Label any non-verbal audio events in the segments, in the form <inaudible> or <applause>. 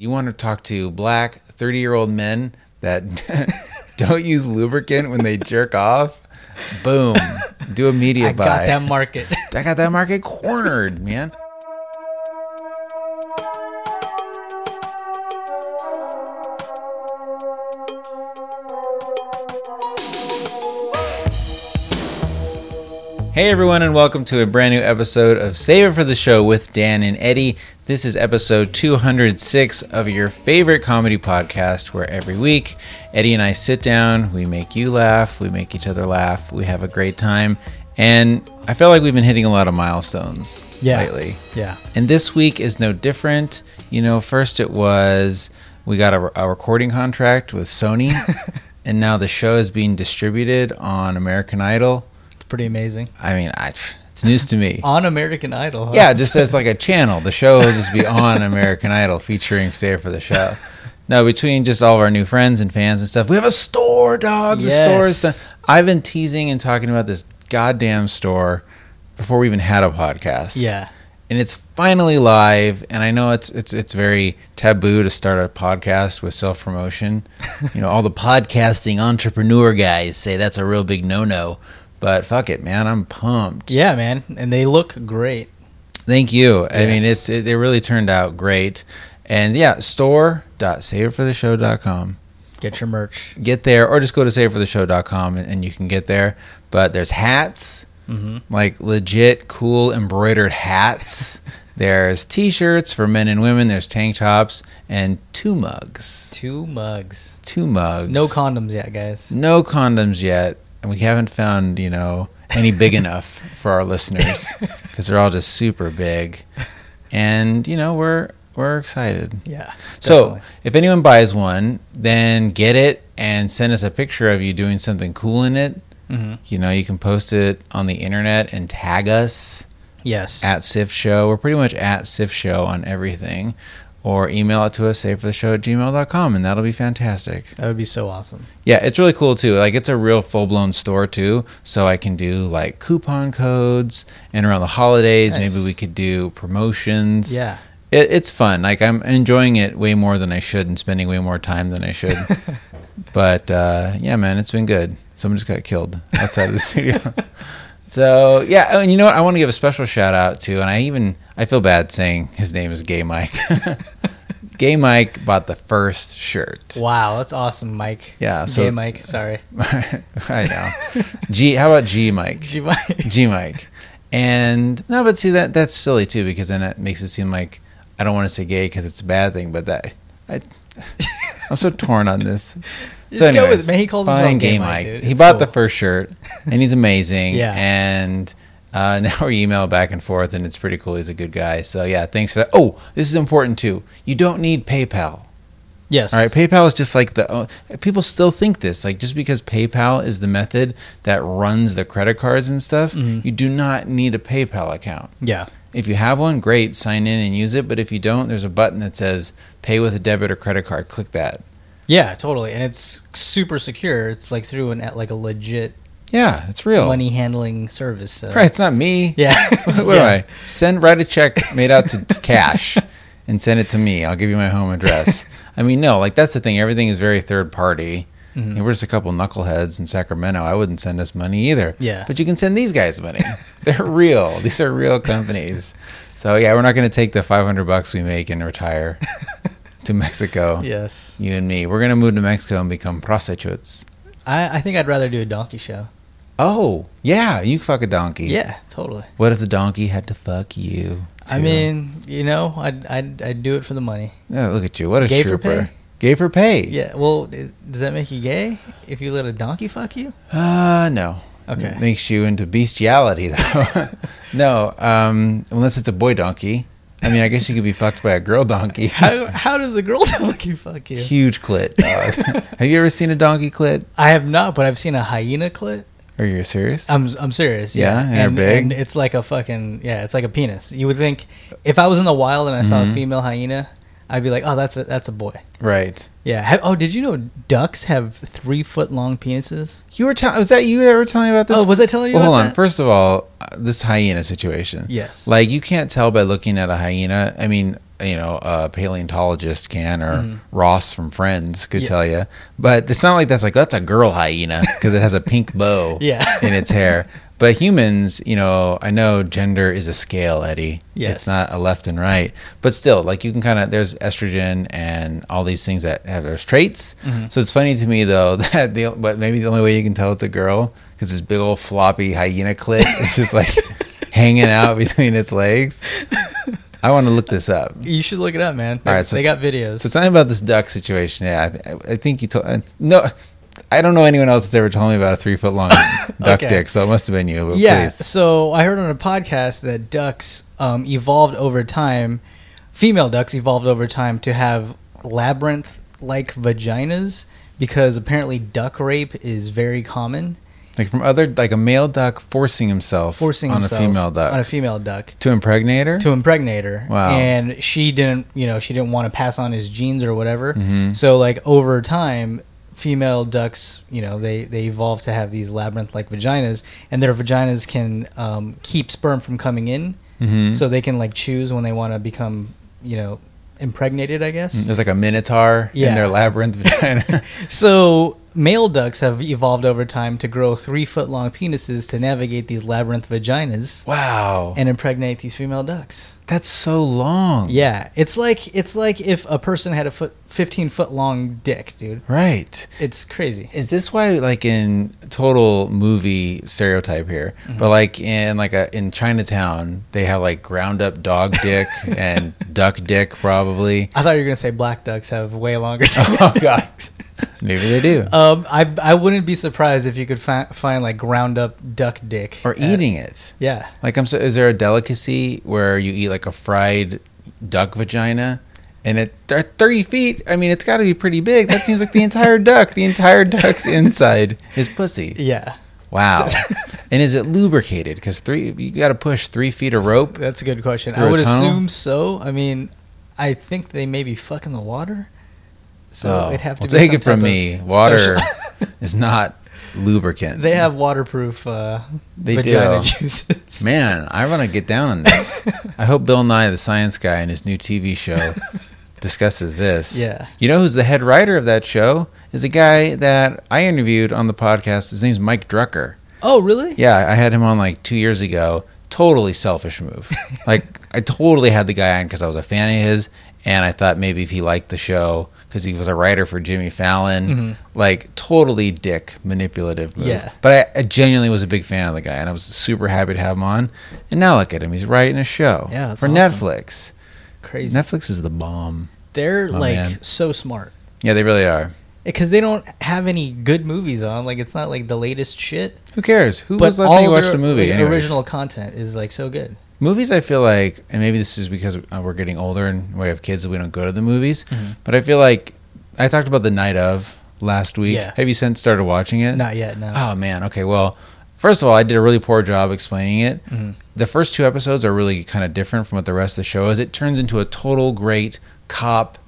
You want to talk to black 30 year old men that <laughs> don't use lubricant when they jerk off? Boom. Do a media I buy. got that market. <laughs> I got that market cornered, man. Hey everyone, and welcome to a brand new episode of Save It for the Show with Dan and Eddie. This is episode 206 of your favorite comedy podcast, where every week Eddie and I sit down, we make you laugh, we make each other laugh, we have a great time, and I feel like we've been hitting a lot of milestones Yeah. lately. yeah. And this week is no different. You know, first it was we got a, a recording contract with Sony, <laughs> and now the show is being distributed on American Idol. It's pretty amazing. I mean, I, it's news to me. <laughs> On American Idol. huh? Yeah, just as like a channel. The show will just be on <laughs> American Idol featuring Stay for the Show. No, between just all of our new friends and fans and stuff, we have a store, dog. The store is Yes. done. I've been teasing and talking about this goddamn store before we even had a podcast Yeah. and it's finally live and i know it's it's it's very taboo to start a podcast with self-promotion <laughs> you know all the podcasting entrepreneur guys say that's a real big no-no but fuck it man i'm pumped Yeah, man. And they look great. thank you i mean it's it, it really turned out great and yeah store.saveitfortheshow.com Get your merch. get there or just go to saveitfortheshow.com and, and you can get there but there's hats Mm-hmm. like legit cool embroidered hats. <laughs> There's t-shirts for men and women. There's tank tops and two mugs. Two mugs. Two mugs. No condoms yet, guys. no condoms yet, and we haven't found you know any big <laughs> enough for our listeners because they're all just super big, and you know we're we're excited. Yeah. So definitely. if anyone buys one, then get it and send us a picture of you doing something cool in it. Mhm. You know, you can post it on the internet and tag us Yes. at Sif Show. We're pretty much at Sif Show on everything. Or email it to us, say for the show at gmail.com, and that'll be fantastic. that would be so awesome. Yeah, it's really cool too. Like it's a real full blown store too. So I can do like coupon codes and around the holidays, Nice. maybe we could do promotions. Yeah. It, it's fun. Like I'm enjoying it way more than I should and spending way more time than I should. <laughs> but uh, yeah, man, it's been good. Someone just got killed outside of the studio. <laughs> So yeah, oh, and you know what? I want to give a special shout out to, and I even I feel bad saying his name is Gay Mike. <laughs> Gay Mike bought the first shirt. Wow, that's awesome, Mike. Yeah, so- Gay Mike. Sorry. <laughs> I know. G. How about G Mike? Gee, Mike. G Mike. And no, but see that that's silly too because then it makes it seem like I don't want to say gay because it's a bad thing, but that I <laughs> I'm so torn on this. Just go with it, man. He calls himself Gay Mike, Mike. He bought cool. the first shirt, and he's <laughs> amazing. Yeah. And uh, <laughs> now we email back and forth, and it's pretty cool. He's a good guy. So yeah, thanks for that. Oh, this is important too. You don't need PayPal. Yes. All right, PayPal is just like the uh, people still think this like just because PayPal is the method that runs the credit cards and stuff, Mhm. you do not need a PayPal account. Yeah. If you have one, great, sign in and use it, but if you don't, there's a button that says pay with a debit or credit card. Click that. Yeah, totally. And it's super secure. It's like through an like a legit Yeah, it's real. money handling service. So. Right, it's not me. Yeah. <laughs> what do Yeah. I send? Write a check made out to <laughs> cash and send it to me. I'll give you my home address. <laughs> I mean, no, like that's the thing. Everything is very third party. Mhm. And we're just a couple knuckleheads in Sacramento. I wouldn't send us money either. Yeah. But you can send these guys money. They're real. These are real companies. So yeah, we're not going to take the 500 bucks we make and retire to Mexico. Yes. You and me. We're going to move to Mexico and become prostitutes. I, I think I'd rather do a donkey show. Oh, yeah. You fuck a donkey. Yeah, totally. What if the donkey had to fuck you? I mean, you know, I'd, I'd, I'd do it for the money. Yeah, look at you. What a Gay for pay? Gay for pay. Yeah, well, does that make you gay if you let a donkey fuck you? Uh, no. Okay. It makes you into bestiality, though. <laughs> no, um, unless it's a boy donkey. I mean, I guess you could be fucked by a girl donkey. <laughs> How, how does a girl <laughs> donkey fuck you? Huge clit, dog. <laughs> Have you ever seen a donkey clit? I have not, but I've seen a hyena clit. Are you serious? I'm I'm serious. Yeah, Yeah, and big? and it's like a fucking yeah, it's like a penis. You would think if I was in the wild and I saw Mhm. a female hyena, I'd be like, oh, that's a that's a boy. right. Yeah. Oh, did you know ducks have three foot long penises? You were telling. Was that you that were telling me about this? Oh, was I telling you Well, about hold on. that? First of all, uh, this hyena situation. Yes. Like you can't tell by looking at a hyena. I mean, you know a paleontologist can or Mhm. Ross from Friends could Yeah. tell you. But it's not like that's like that's a girl hyena because it has a pink bow <laughs> Yeah. in its hair. But humans, you know, I know gender is a scale, Eddie. Yes. It's not a left and right. But still, like you can kind of, there's estrogen and all these things that have those traits. Mhm. So it's funny to me, though, <laughs> that the, but maybe the only way you can tell it's a girl, because this big old floppy hyena clit <laughs> is just like hanging out between its legs. I want to look this up. You should look it up, man. They, All right, so they got videos. So tell me about this duck situation. Yeah, I, I- I think you told. Uh, no, I don't know anyone else that's ever told me about a three foot long <laughs> duck Okay. dick. So it must have been you. But yeah. please. So I heard on a podcast that ducks um, evolved over time. Female ducks evolved over time to have labyrinth-like vaginas because apparently duck rape is very common. Like from other, like a male duck forcing himself Forcing on himself a female duck on a female duck to impregnate her. to impregnate her. Wow. And she didn't, you know, she didn't want to pass on his genes or whatever. Mhm. So like over time, female ducks, you know, they they evolve to have these labyrinth-like vaginas, and their vaginas can um, keep sperm from coming in, Mhm. so they can like choose when they want to become, you know, impregnated. I guess. There's like a minotaur in their labyrinth vagina. <laughs> So male ducks have evolved over time to grow three foot long penises to navigate these labyrinth vaginas wow, and impregnate these female ducks. that's so long. Yeah, it's like it's like if a person had a foot, fifteen foot long dick, dude. right. It's crazy. Is this why, like in total movie stereotype here, Mm-hmm. but like in like a in Chinatown, they have like ground up dog dick <laughs> and duck dick, probably. I thought you were gonna say black ducks have way longer. <laughs> Oh <laughs> god, maybe they do. um, I I wouldn't be surprised if you could fi- find like ground up duck dick or at- eating it. Yeah, Like I'm so is there a delicacy where you eat like a fried duck vagina? And at thir- 30 feet, I mean, it's got to be pretty big. That seems like the entire <laughs> duck. The entire duck's inside is pussy. yeah. Wow. <laughs> and is it lubricated? Because three, you got to push three feet of rope. That's a good question. I would assume so. I mean, I think they may be fucking the water. So Oh, it'd have to well, take it from me. Water <laughs> is not lubricant. they have waterproof uh, They vagina do. <laughs> juices. Man, I want to get down on this. I hope Bill Nye, the science guy, in his new TV show <laughs> discusses this. Yeah. You know who's the head writer of that show? Is a guy that I interviewed on the podcast. His name's Mike Drucker. Oh, really? Yeah, I had him on like two years ago. Totally selfish move. like, I totally had the guy on because I was a fan of his, and I thought maybe if he liked the show because he was a writer for Jimmy Fallon, Mhm. like totally dick manipulative move. Yeah. But I, I genuinely was a big fan of the guy, and I was super happy to have him on. And now look at him; he's writing a show Yeah, for awesome. Netflix. Crazy. Netflix is the bomb. They're Oh, like man. so smart Yeah, they really are. because they don't have any good movies on. Like it's not like the latest shit. Who cares? Who but was last time you watched a movie? like, original content is like so good. Movies, I feel like, and maybe this is because uh, we're getting older and we have kids and we don't go to the movies. Mhm. But I feel like I talked about the night of last week. Yeah. Have you since started watching it? Not yet. No. Oh man. Okay. Well, first of all, I did a really poor job explaining it. Mhm. The first two episodes are really kind of different from what the rest of the show is. It turns into a total great cop,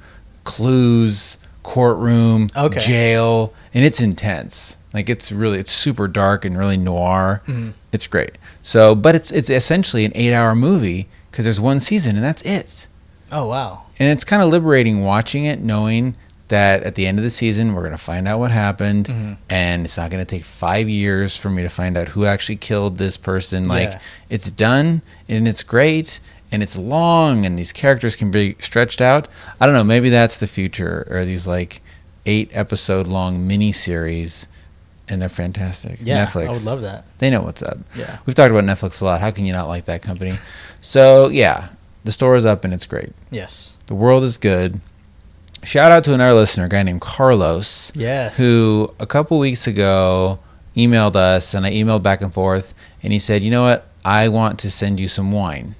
clues, courtroom, Okay. jail, and it's intense. Like it's really it's super dark and really noir. Mhm. It's great. So, but it's it's essentially an eight-hour movie because there's one season and that's it. Oh wow. And it's kind of liberating watching it, knowing that at the end of the season we're gonna find out what happened, Mhm. and it's not gonna take five years for me to find out who actually killed this person. Like Yeah. it's done and it's great and it's long and these characters can be stretched out. I don't know. Maybe that's the future, or these like eight episode long mini series, and they're fantastic. Yeah. Netflix. I would love that. They know what's up. Yeah. We've talked about Netflix a lot. How can you not like that company? So yeah, the store is up and it's great. Yes. The world is good. Shout out to another listener, a guy named Carlos, Yes. who a couple weeks ago emailed us, and I emailed back and forth, and he said, "You know what? I want to send you some wine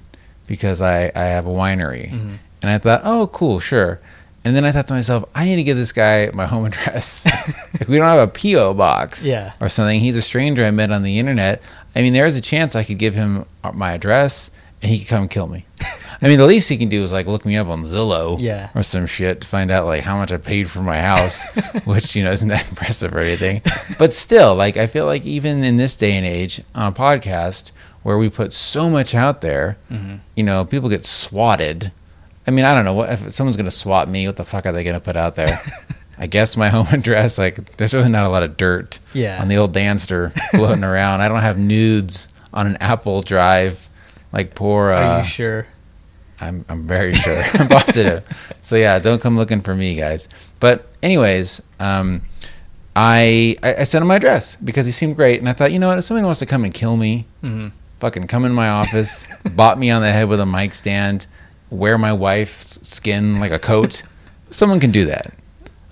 because I I have a winery." Mhm. And I thought, "Oh, cool, sure." And then I thought to myself, I need to give this guy my home <laughs> address. <laughs> if we don't have a PO box Yeah. or something, he's a stranger I met on the internet. I mean, there's a chance I could give him my address and he could come kill me. <laughs> I mean, the least he can do is like look me up on Zillow Yeah. or some shit to find out like how much I paid for my house, which you know isn't that impressive or anything. But still, like I feel like even in this day and age on a podcast where we put so much out there, Mhm. you know, people get swatted I mean, I don't know what if someone's gonna swap me. What the fuck are they gonna put out there? <laughs> I guess my <laughs> home address. Like, there's really not a lot of dirt Yeah. on the old Danster floating <laughs> around. I don't have nudes on an Apple Drive. Like poor. Uh, Are you sure? I'm I'm very sure. I'm positive. So yeah, don't come looking for me, guys. But anyways, um, I, I I sent him my address because he seemed great, and I thought, you know what, if somebody wants to come and kill me, hmm fucking come in my office, bop me on the head with a mic stand, wear my wife's skin like a coat. <laughs> Someone can do that.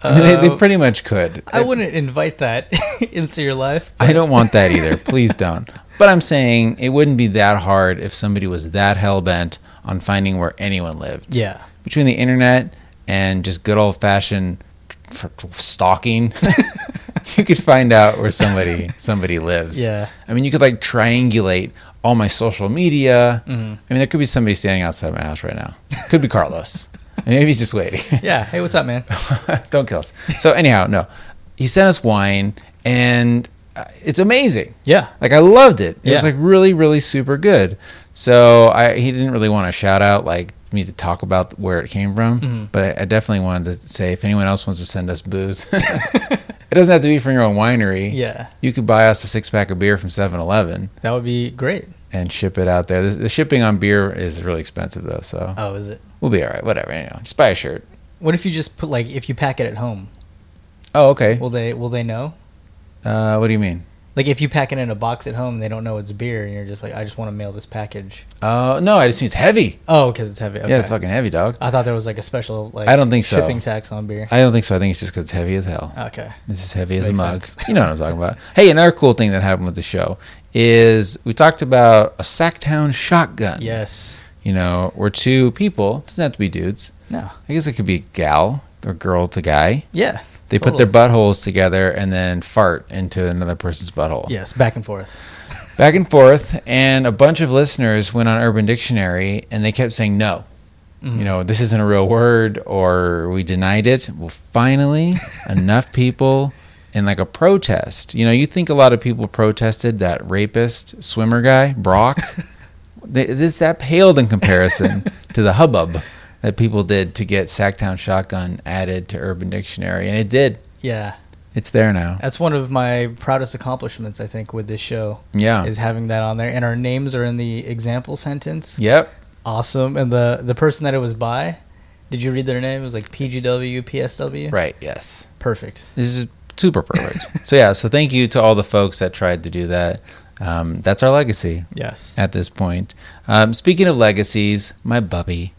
Mean, <laughs> they, they Uh, pretty much could. I wouldn't invite that <laughs> into your life. I don't want that either. Please don't. But I'm saying it wouldn't be that hard if somebody was that hell bent on finding where anyone lived. Yeah. Between the internet and just good old fashioned tr- tr- stalking, you could find out where somebody somebody lives. Yeah. I mean, you could like triangulate all my social media. Mhm. I mean, there could be somebody standing outside my house right now. Could be Carlos. <laughs> Maybe he's just waiting. <laughs> Yeah. Hey, what's up, man? <laughs> Don't kill us. So anyhow, no, he sent us wine, and uh, it's amazing. Yeah. Like I loved it. It Yeah. was like really, really super good. So I he didn't really want to shout out like me to talk about where it came from, Mhm. but I, I definitely wanted to say if anyone else wants to send us booze, <laughs> it doesn't have to be from your own winery. Yeah. You could buy us a six pack of beer from 7-Eleven That would be great. and ship it out there. The, the shipping on beer is really expensive though, so Oh, is it? we'll be all right. Whatever, you know, just buy a shirt. What if you just put like if you pack it at home? Oh, okay. Will they will they know? Uh, what do you mean? Like if you pack it in a box at home, they don't know it's beer, and you're just like, I just want to mail this package. Oh no, I just mean it's heavy. Oh, because it's heavy. Okay. Yeah, it's fucking heavy, dog. I thought there was like a special like I don't think so. shipping tax on beer. I don't think so. I think it's just because it's heavy as hell. Okay. It's as heavy as Makes a mug. sense. You know what I'm talking about. Hey, another cool thing that happened with the show is we talked about a Sacktown shotgun. Yes. You know, where two people, doesn't have to be dudes. No. I guess it could be a gal or girl to guy. Yeah. They put their buttholes together and then fart into another person's butthole. Yes. Back and forth. Back and forth. And a bunch of listeners went on Urban Dictionary and they kept saying no. Mhm. you know, this isn't a real word or we denied it. Well, finally, <laughs> enough people in like a protest. You know, you think a lot of people protested that rapist swimmer guy, Brock. <laughs> This that paled in comparison to the hubbub that people did to get Sacktown Shotgun added to Urban Dictionary, and it did. Yeah. It's there now. That's one of my proudest accomplishments, I think, with this show Yeah. is having that on there, and our names are in the example sentence. Yep. Awesome. And the the person that it was by, did you read their name? It was like PGW, PSW. Right. Yes. Perfect. This is super perfect. <laughs> so yeah. So thank you to all the folks that tried to do that. Um, that's our legacy. Yes. at this point. Um, speaking of legacies, my bubby,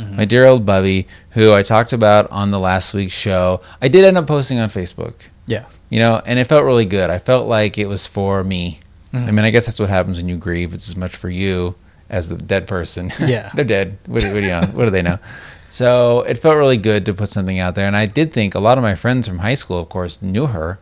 Mhm. my dear old bubby, who I talked about on the last week's show, I did end up posting on Facebook. Yeah. You know, and it felt really good. I felt like it was for me. Mhm. I mean, I guess that's what happens when you grieve. It's as much for you as the dead person. <laughs> Yeah. they're dead. What, do- what do you know? What do they know? So it felt really good to put something out there, and I did think a lot of my friends from high school, of course, knew her,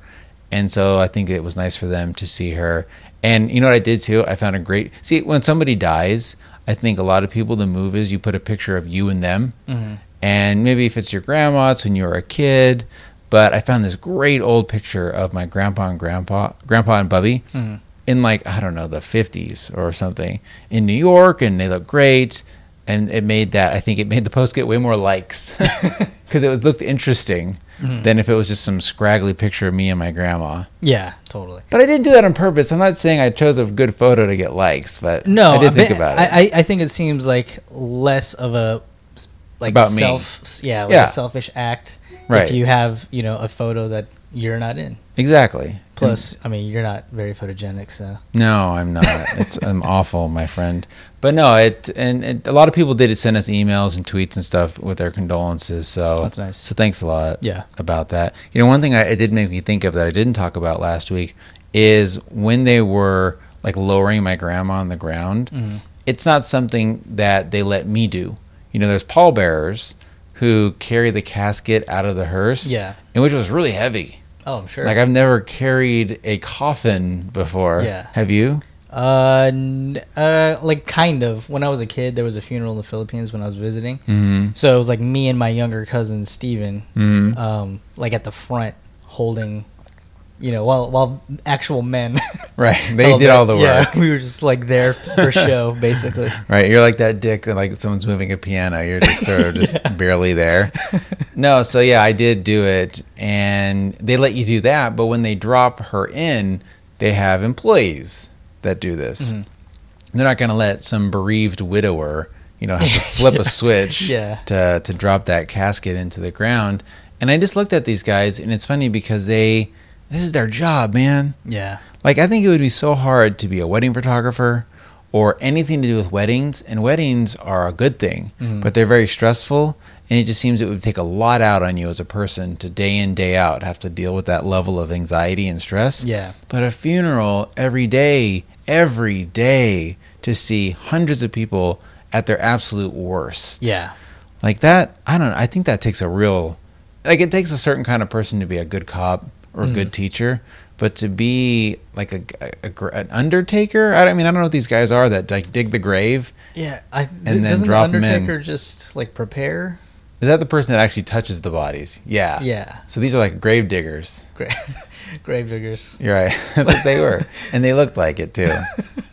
and so I think it was nice for them to see her. And you know what I did too? I found a great see when somebody dies. I think a lot of people the move is you put a picture of you and them, hmm and maybe if it's your grandma, it's when you were a kid. But I found this great old picture of my grandpa and grandpa, grandpa and Bubby, hmm in like I don't know the 50s or something in New York, and they look great. And it made that I think it made the post get way more likes <laughs> because it was, looked interesting Mhm. than if it was just some scraggly picture of me and my grandma. Yeah. Totally. But I didn't do that on purpose. I'm not saying I chose a good photo to get likes, but No, I did think about it. I, I think it seems like less of a like About me. self, yeah, like Yeah. a selfish act. Right. If you have, you know, a photo that you're not in. exactly. Plus, I mean, you're not very photogenic, so No, I'm not. It's I'm <laughs> awful, my friend. But no, it and it, a lot of people did send us emails and tweets and stuff with their condolences. So That's nice. So thanks a lot. Yeah. About that. You know, one thing I, it did make me think of that I didn't talk about last week is when they were like lowering my grandma on the ground. Mhm. It's not something that they let me do. You know, there's pallbearers who carry the casket out of the hearse. Yeah. And which was really heavy. Oh, I'm sure. Like I've never carried a coffin before. Yeah. Have you? Uh, n- uh, like kind of. When I was a kid, there was a funeral in the Philippines when I was visiting. Mm-hmm. So it was like me and my younger cousin Steven, Mm-hmm. um, like at the front, holding you know, while while actual men. <laughs> Right. They did all the Yeah, work. <laughs> we were just like there for <laughs> show, basically. Right. You're like that dick, like someone's moving a piano. You're just sort of just Yeah. barely there. No, so yeah, I did do it. And they let you do that. But when they drop her in, they have employees that do this. Mhm. They're not going to let some bereaved widower, you know, have to flip Yeah. a switch Yeah. to, to drop that casket into the ground. And I just looked at these guys, and it's funny because they, this is their job, man. Yeah. Like I think it would be so hard to be a wedding photographer or anything to do with weddings. And weddings are a good thing, Mhm. but they're very stressful. And it just seems it would take a lot out on you as a person to day in day out have to deal with that level of anxiety and stress. Yeah. But a funeral every day, every day to see hundreds of people at their absolute worst. Yeah. Like that, I don't know. I think that takes a real, like it takes a certain kind of person to be a good cop or a Mhm. good teacher, but to be like a, a- a an undertaker. I don't I mean I don't know what these guys are that like dig the grave. Yeah. I, And then doesn't drop the in. Undertaker just like prepare? Is that the person that actually touches the bodies? Yeah. Yeah. So these are like grave diggers. Grave, <laughs> grave diggers. You're right. <laughs> That's what they were, and they looked like it too. <laughs>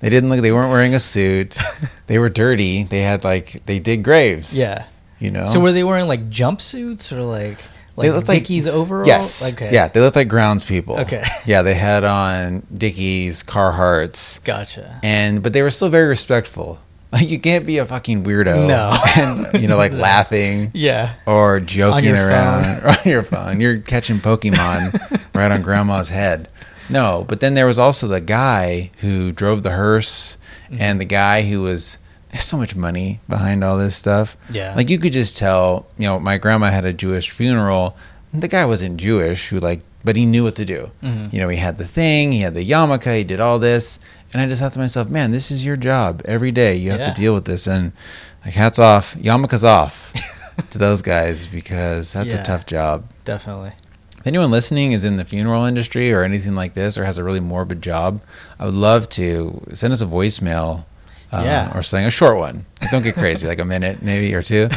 They didn't look. They weren't wearing a suit. They were dirty. They had like they dig graves. Yeah. You know. So were they wearing like jumpsuits or like like looked like- Dickies overalls? Yes. Okay. Yeah, they looked like groundspeople. Okay. <laughs> Yeah, they had on Dickies, Carhartts, Gotcha. and but they were still very respectful. Like <laughs> you can't be a fucking weirdo. No. <laughs> and you know, like laughing Yeah. or joking your around on your phone. You're catching Pokemon right on Grandma's head. No, but then there was also the guy who drove the hearse, Mm-hmm. and the guy who was. There's so much money behind all this stuff. Yeah. Like you could just tell, you know, my grandma had a Jewish funeral. and The guy wasn't Jewish, who like, but he knew what to do. Mhm. You know, he had the thing, he had the yarmulke, he did all this, and I just thought to myself, man, this is your job every day. You have Yeah. to deal with this, and like, hats off, yarmulke's off <laughs> to those guys because that's Yeah. a tough job. Definitely. If anyone listening is in the funeral industry or anything like this, or has a really morbid job, I would love to send us a voicemail. Uh, Yeah. Or something, a short one. Don't get crazy, like a minute maybe or two,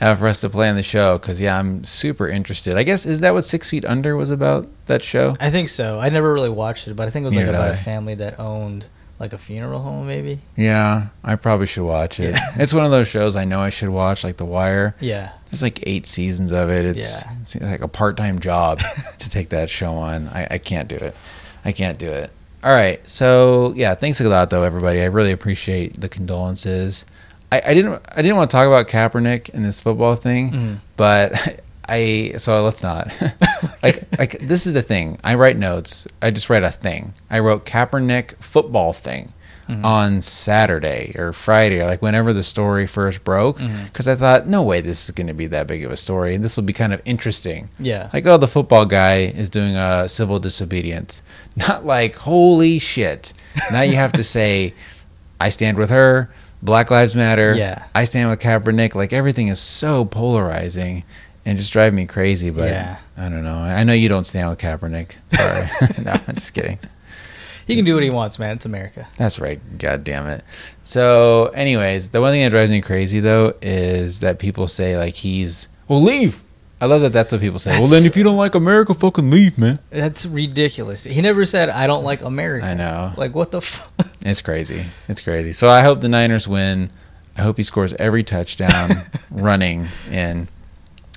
uh, for us to play on the show. Because yeah, I'm super interested. I guess is that what Six Feet Under was about? That show. I think so. I never really watched it, but I think it was like Neither did about a family that owned like a funeral home, maybe. Yeah, I probably should watch it. Yeah. It's one of those shows I know I should watch, like The Wire. Yeah. There's like eight seasons of it. It's, Yeah. it's like a part time job <laughs> to take that show on. I, I can't do it. I can't do it. All right. So yeah, thanks a lot though, everybody. I really appreciate the condolences. I, I didn't I didn't want to talk about Kaepernick and this football thing, Mhm. but <laughs> I so let's not. <laughs> like like this is the thing. I write notes. I just write a thing. I wrote Kaepernick football thing Mhm. on Saturday or Friday or like whenever the story first broke because I thought no way this is going to be that big of a story and this will be kind of interesting. Yeah. Like oh the football guy is doing a civil disobedience. <laughs> Not like holy shit. Now you have to say I stand with her. Black Lives Matter. Yeah. I stand with Kaepernick. Like everything is so polarizing and just drive me crazy. But Yeah. I don't know. I know you don't stand with Kaepernick. Sorry. <laughs> no, I'm just kidding. He can do what he wants, man. It's America. That's right. God damn it. So, anyways, the one thing that drives me crazy though is that people say like he's well leave. I love that. That's what people say. well, then if you don't like America, fucking leave, man. That's ridiculous. He never said I don't like America. I know. Like what the fuck? <laughs> It's crazy. It's crazy. So I hope the Niners win. I hope he scores every touchdown <laughs> running in.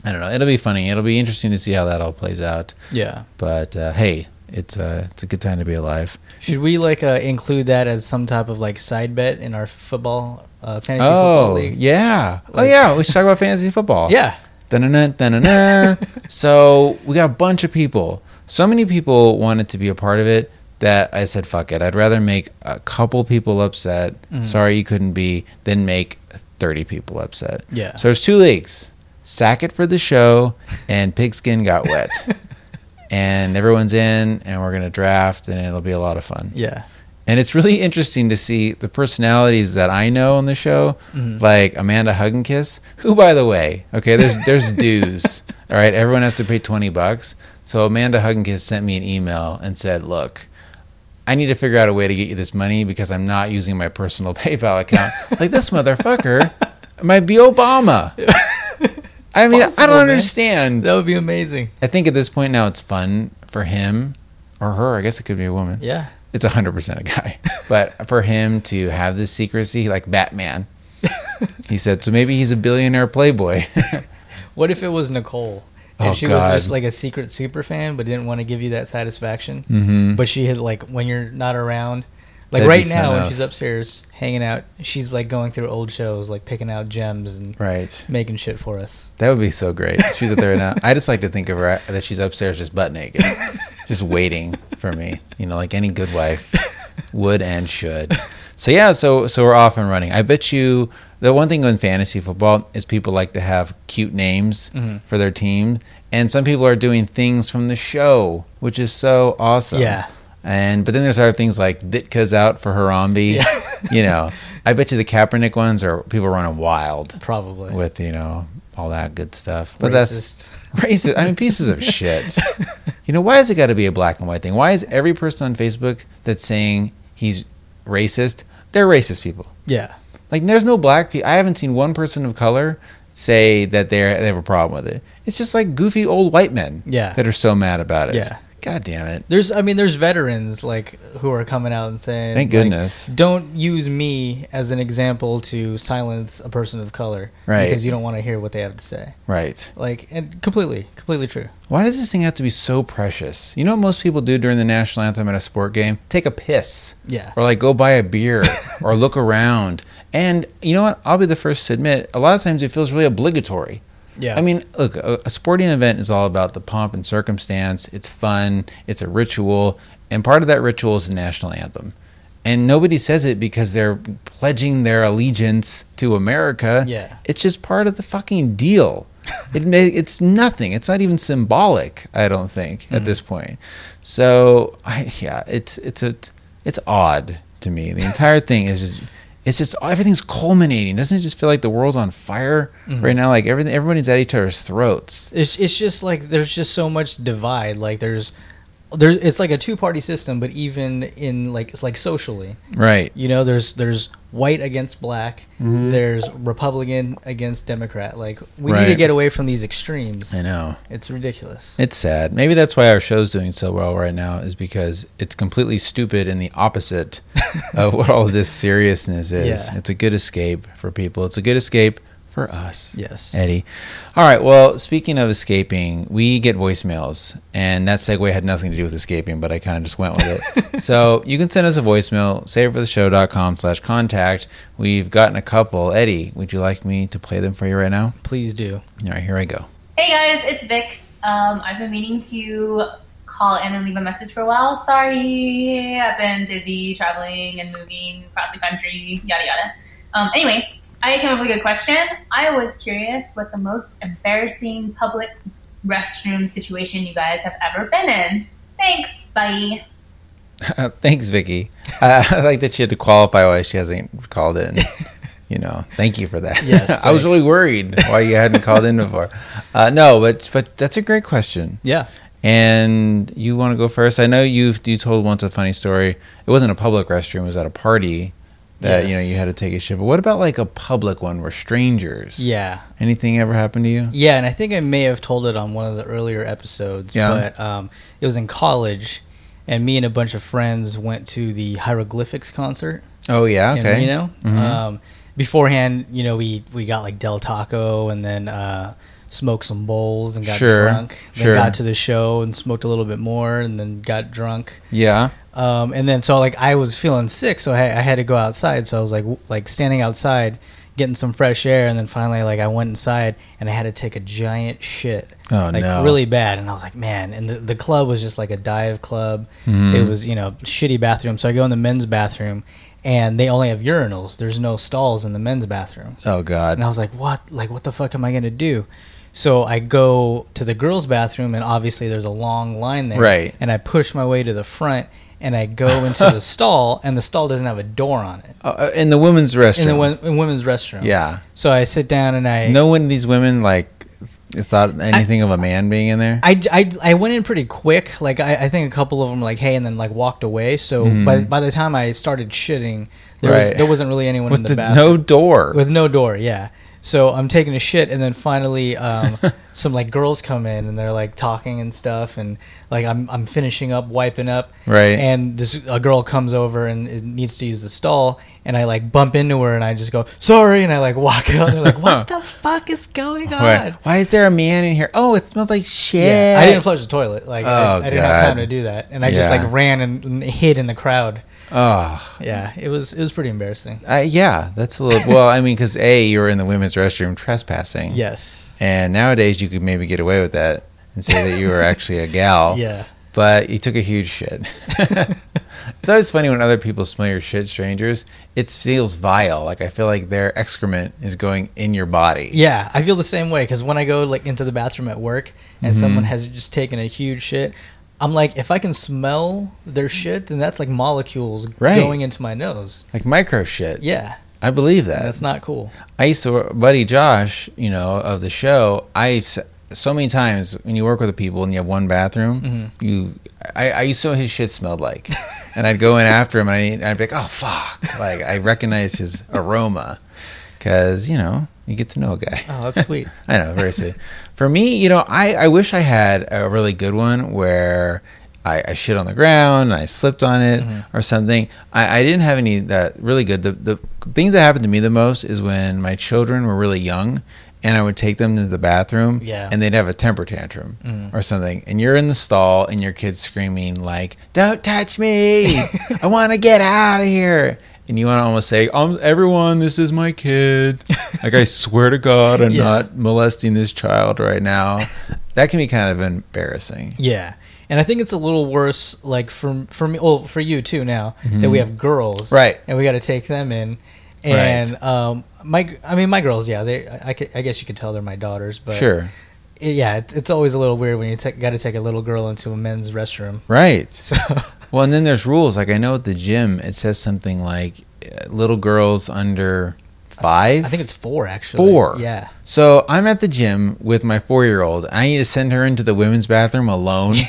I don't know. It'll be funny. It'll be interesting to see how that all plays out. yeah. But uh, hey, it's uh, it's a good time to be alive. Should we like uh, include that as some type of like side bet in our football uh, fantasy football Oh league? yeah. oh yeah. We should talk about fantasy football. <laughs> Yeah. Dun-dun-dun, dun-dun-dun. <laughs> so we got a bunch of people. So many people wanted to be a part of it that I said, fuck it. I'd rather make a couple people upset. Mhm. Sorry you couldn't be, than make 30 people upset. Yeah. So there's two leagues. Sack it for the show and Pigskin got wet. <laughs> and everyone's in and we're going to draft and it'll be a lot of fun. Yeah. And it's really interesting to see the personalities that I know on the show, Mhm. like Amanda Hugginkiss, who, by the way, okay, there's <laughs> there's dues. All right, everyone has to pay twenty bucks. So Amanda Hugginkiss sent me an email and said, "Look, I need to figure out a way to get you this money because I'm not using my personal <laughs> PayPal account. like this motherfucker might be Obama. <laughs> I mean, I don't man. understand. That would be amazing. I think at this point now it's fun for him. or her. I guess it could be a woman. Yeah. It's hundred percent a guy. <laughs> But for him to have this secrecy, like Batman, <laughs> he said. So maybe he's a billionaire playboy. <laughs> What if it was Nicole? And Oh, she was just like a secret super fan, but didn't want to give you that satisfaction. mm-hmm. But she had like when you're not around, like That'd right now when she's upstairs hanging out, she's like going through old shows, like picking out gems and right. making shit for us. That would be so great. She's up there now. I just like to think of her that she's upstairs just butt naked, <laughs> just waiting for me. You know, like any good wife would and should. So yeah, so so we're off and running. I bet you the one thing in fantasy football is people like to have cute names Mhm. for their team, and some people are doing things from the show, which is so awesome. Yeah. And but then there's other things like Ditka's out for Harambe. Yeah. <laughs> you know, I bet you the Kaepernick ones are people running wild Probably. with you know all that good stuff. But that's Racist. <laughs> racist. I mean, pieces of shit. <laughs> You know, why has it got to be a black and white thing? Why is every person on Facebook that's saying he's racist, they're racist people? Yeah. Like, there's no black people. I haven't seen one person of color say that they they have a problem with it. It's just like goofy old white men Yeah. that are so mad about it. Yeah. God damn it. There's, I mean, there's veterans like who are coming out and saying, Thank like, goodness. don't use me as an example to silence a person of color, Right. Because you don't want to hear what they have to say. Right. Like, and completely, completely true. Why does this thing have to be so precious? You know what most people do during the national anthem at a sport game? Take a piss. Yeah. Or like go buy a beer <laughs> or look around. And you know what? I'll be the first to admit, a lot of times it feels really obligatory. Yeah. I mean, look, a, a sporting event is all about the pomp and circumstance. It's fun, it's a ritual, and part of that ritual is the national anthem. And nobody says it because they're pledging their allegiance to America. Yeah. It's just part of the fucking deal. <laughs> It may, it's nothing. It's not even symbolic. I don't think at this mm-hmm. point. So I, yeah, it's it's a it's odd to me. The entire thing is just it's just everything's culminating. Doesn't it just feel like the world's on fire Mhm. right now? Like everything, everybody's at each other's throats. it's it's just like there's just so much divide. Like there's there's it's like a two party system, but even in like it's like socially, Right. you know, there's there's white against black, Mhm. there's Republican against Democrat. Like we need to get away from these extremes. I know. It's ridiculous. It's sad. Maybe that's why our show's doing so well right now, is because it's completely stupid and the opposite <laughs> of what all of this seriousness is. Yeah. It's a good escape for people. It's a good escape for us. Yes. Eddie. All right. Well, speaking of escaping, we get voicemails, and that segue had nothing to do with escaping, but I kind of just went with it. <laughs> so you can send us a voicemail, savefortheshow.com slash contact. We've gotten a couple. Eddie, would you like me to play them for you right now? Please do. All right, here I go. Hey guys, it's Vix. Um, I've been meaning to call in and leave a message for a while. Sorry, I've been busy traveling and moving across the country, yada yada. Um, anyway, I came up with a good question. I was curious what the most embarrassing public restroom situation you guys have ever been in. Thanks, bye. <laughs> Thanks, Vicky. Uh, <laughs> I like that she had to qualify why she hasn't called in. <laughs> You know, thank you for that. Yes, I was really worried why you hadn't called in before. Uh, no, but but that's a great question. Yeah. And you want to go first? I know you you told once a funny story. It wasn't a public restroom; it was at a party that you know you had to take a shit. But what about like a public one where strangers? Yeah. Anything ever happened to you? Yeah, and I think I may have told it on one of the earlier episodes. Yeah. But um, it was in college, and me and a bunch of friends went to the Hieroglyphics concert Oh yeah. Okay. Reno. Mhm. Um, beforehand, you know, we we got like Del Taco, and then uh, smoked some bowls and got Sure, drunk. Then sure. got to the show and smoked a little bit more, and then got drunk. yeah. Um, and then so like I was feeling sick, so I, I had to go outside. So I was like w- like standing outside, getting some fresh air, and then finally like I went inside and I had to take a giant shit, Oh like no. really bad. And I was like, man. And the the club was just like a dive club. Mhm. It was you know shitty bathroom. So I go in the men's bathroom, and they only have urinals. There's no stalls in the men's bathroom. Oh god. And I was like, what? Like, what the fuck am I going to do? So I go to the girls' bathroom, and obviously there's a long line there. Right. And I push my way to the front, and I go into the <laughs> stall, and the stall doesn't have a door on it. Uh, in the women's restroom. In the wo- in women's restroom. yeah. So I sit down, and I. No one of these women like thought anything of a man being in there. I, I, I went in pretty quick. Like I, I think a couple of them were like, "Hey," and then like walked away. So Mhm. by by the time I started shitting, there was Right. there wasn't really anyone With in the, the, bathroom no door. with no door. Yeah. So I'm taking a shit, and then finally, um, <laughs> some like girls come in and they're like talking and stuff, and like I'm I'm finishing up, wiping up, Right. And this a girl comes over and it needs to use the stall, and I like bump into her, and I just go sorry, and I like walk out, they're like, what <laughs> the fuck is going on? Why, why is there a man in here? Oh, it smells like shit. Yeah, I didn't flush the toilet. Like I, Oh, I didn't have time to do that, and I just like ran and hid in the crowd. Oh, Yeah, it was it was pretty embarrassing. uh, yeah, that's a little. Well, I mean, because a you were in the women's restroom trespassing. Yes. And nowadays you could maybe get away with that and say that you were actually a gal. <laughs> Yeah. But you took a huge shit. <laughs> it's always funny when other people smell your shit, strangers. It feels vile. Like I feel like their excrement is going in your body. Yeah, I feel the same way because when I go like into the bathroom at work and Mm-hmm. someone has just taken a huge shit, I'm like, if I can smell their shit, then that's like molecules Right. going into my nose. Like micro shit. Yeah, I believe that. that's not cool. I used to, buddy Josh, you know, of the show. I so many times when you work with the people and you have one bathroom, Mm-hmm. you, I, I used to know his shit smelled like, <laughs> and I'd go in after him and I'd, I'd be like, oh fuck, like I recognize his aroma, because you know you get to know a guy. Oh, that's sweet. <laughs> I know, very sweet. For me, you know, I, I wish I had a really good one where I, I shit on the ground, I slipped on it Mm-hmm. or something. I, I didn't have any that really good. The the thing that happened to me the most is when my children were really young and I would take them to the bathroom Yeah. and they'd have a temper tantrum Mhm. or something. And you're in the stall and your kid's screaming like, Don't touch me. <laughs> I want to get out of here. And you want to almost say, um, everyone, this is my kid. <laughs> Like, I swear to God, I'm Yeah. not molesting this child right now. That can be kind of embarrassing. Yeah. And I think it's a little worse, like for for me, well, for you too. Now that we have girls, Mm-hmm. Right. And we got to take them in, and um, my, I mean, my girls, yeah, they, I, I, guess you could tell they're my daughters, but Sure. it- yeah, it's, it's always a little weird when you take, got to take a little girl into a men's restroom. Right. <laughs> So Well, and then there's rules. Like, I know at the gym, it says something like uh, little girls under five. I think it's four actually. Four. Yeah. So I'm at the gym with my four year old. I need to send her into the women's bathroom alone. <laughs>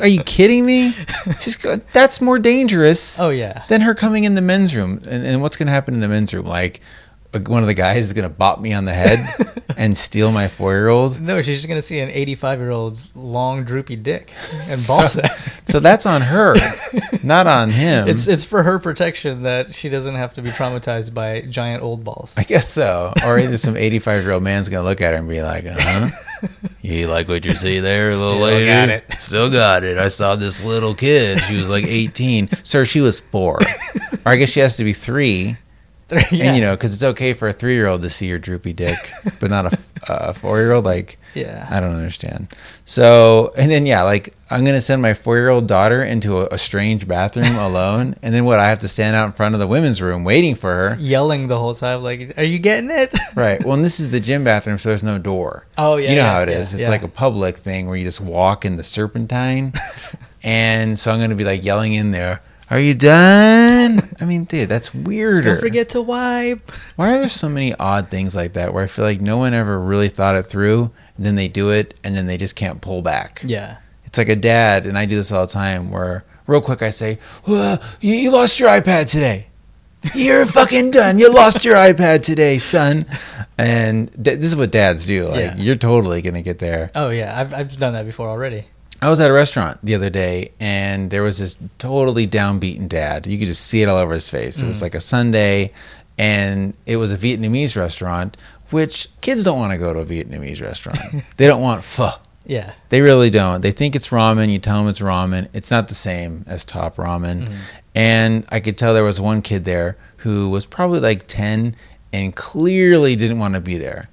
Are you kidding me? <laughs> Just go, that's more dangerous Oh yeah. than her coming in the men's room. And, and what's going to happen in the men's room? Like, one of the guys is going to bop me on the head <laughs> and steal my four year old. No, she's just gonna see an 85 year old's long droopy dick and <laughs> ball sack. So that's on her, <laughs> not on him. It's it's for her protection that she doesn't have to be traumatized by giant old balls. I guess so. Or either some 85 year old man's going to look at her and be like, uh huh. You like what you see there, little Still lady? got it. Still got it. I saw this little kid. She was like 18. Sir, she was four. or I guess she has to be three. Yeah. And, you know, because it's okay for a three year old to see your droopy dick, <laughs> but not a, a four year old. Like, Yeah. I don't understand. So, and then, yeah, like, I'm going to send my four year old daughter into a, a strange bathroom alone. And then what? I have to stand out in front of the women's room waiting for her. Yelling the whole time, like, "Are you getting it?" <laughs> Right. Well, and this is the gym bathroom, so there's no door. Oh yeah. you know yeah, how it yeah, is. It's like a public thing where you just walk in the serpentine. <laughs> and so I'm going to be like yelling in there, Are you done? I mean, dude, that's weirder. Don't forget to wipe. Why are there so many odd things like that where I feel like no one ever really thought it through and then they do it and then they just can't pull back? Yeah. It's like a dad, and I do this all the time where real quick I say, well, you, you lost your iPad today. <laughs> You're fucking done. You lost your iPad today, son. And th- this is what dads do. Like, Yeah. you're totally going to get there. Oh yeah. I've I've done that before already. I was at a restaurant the other day, and there was this totally downbeaten dad. You could just see it all over his face. It was mm. like a Sunday, and it was a Vietnamese restaurant, which kids don't want to go to a Vietnamese restaurant. <laughs> they don't want pho. Yeah. They really don't. They think it's ramen. You tell them it's ramen. It's not the same as top ramen. Mm. And I could tell there was one kid there who was probably like 10 and clearly didn't want to be there.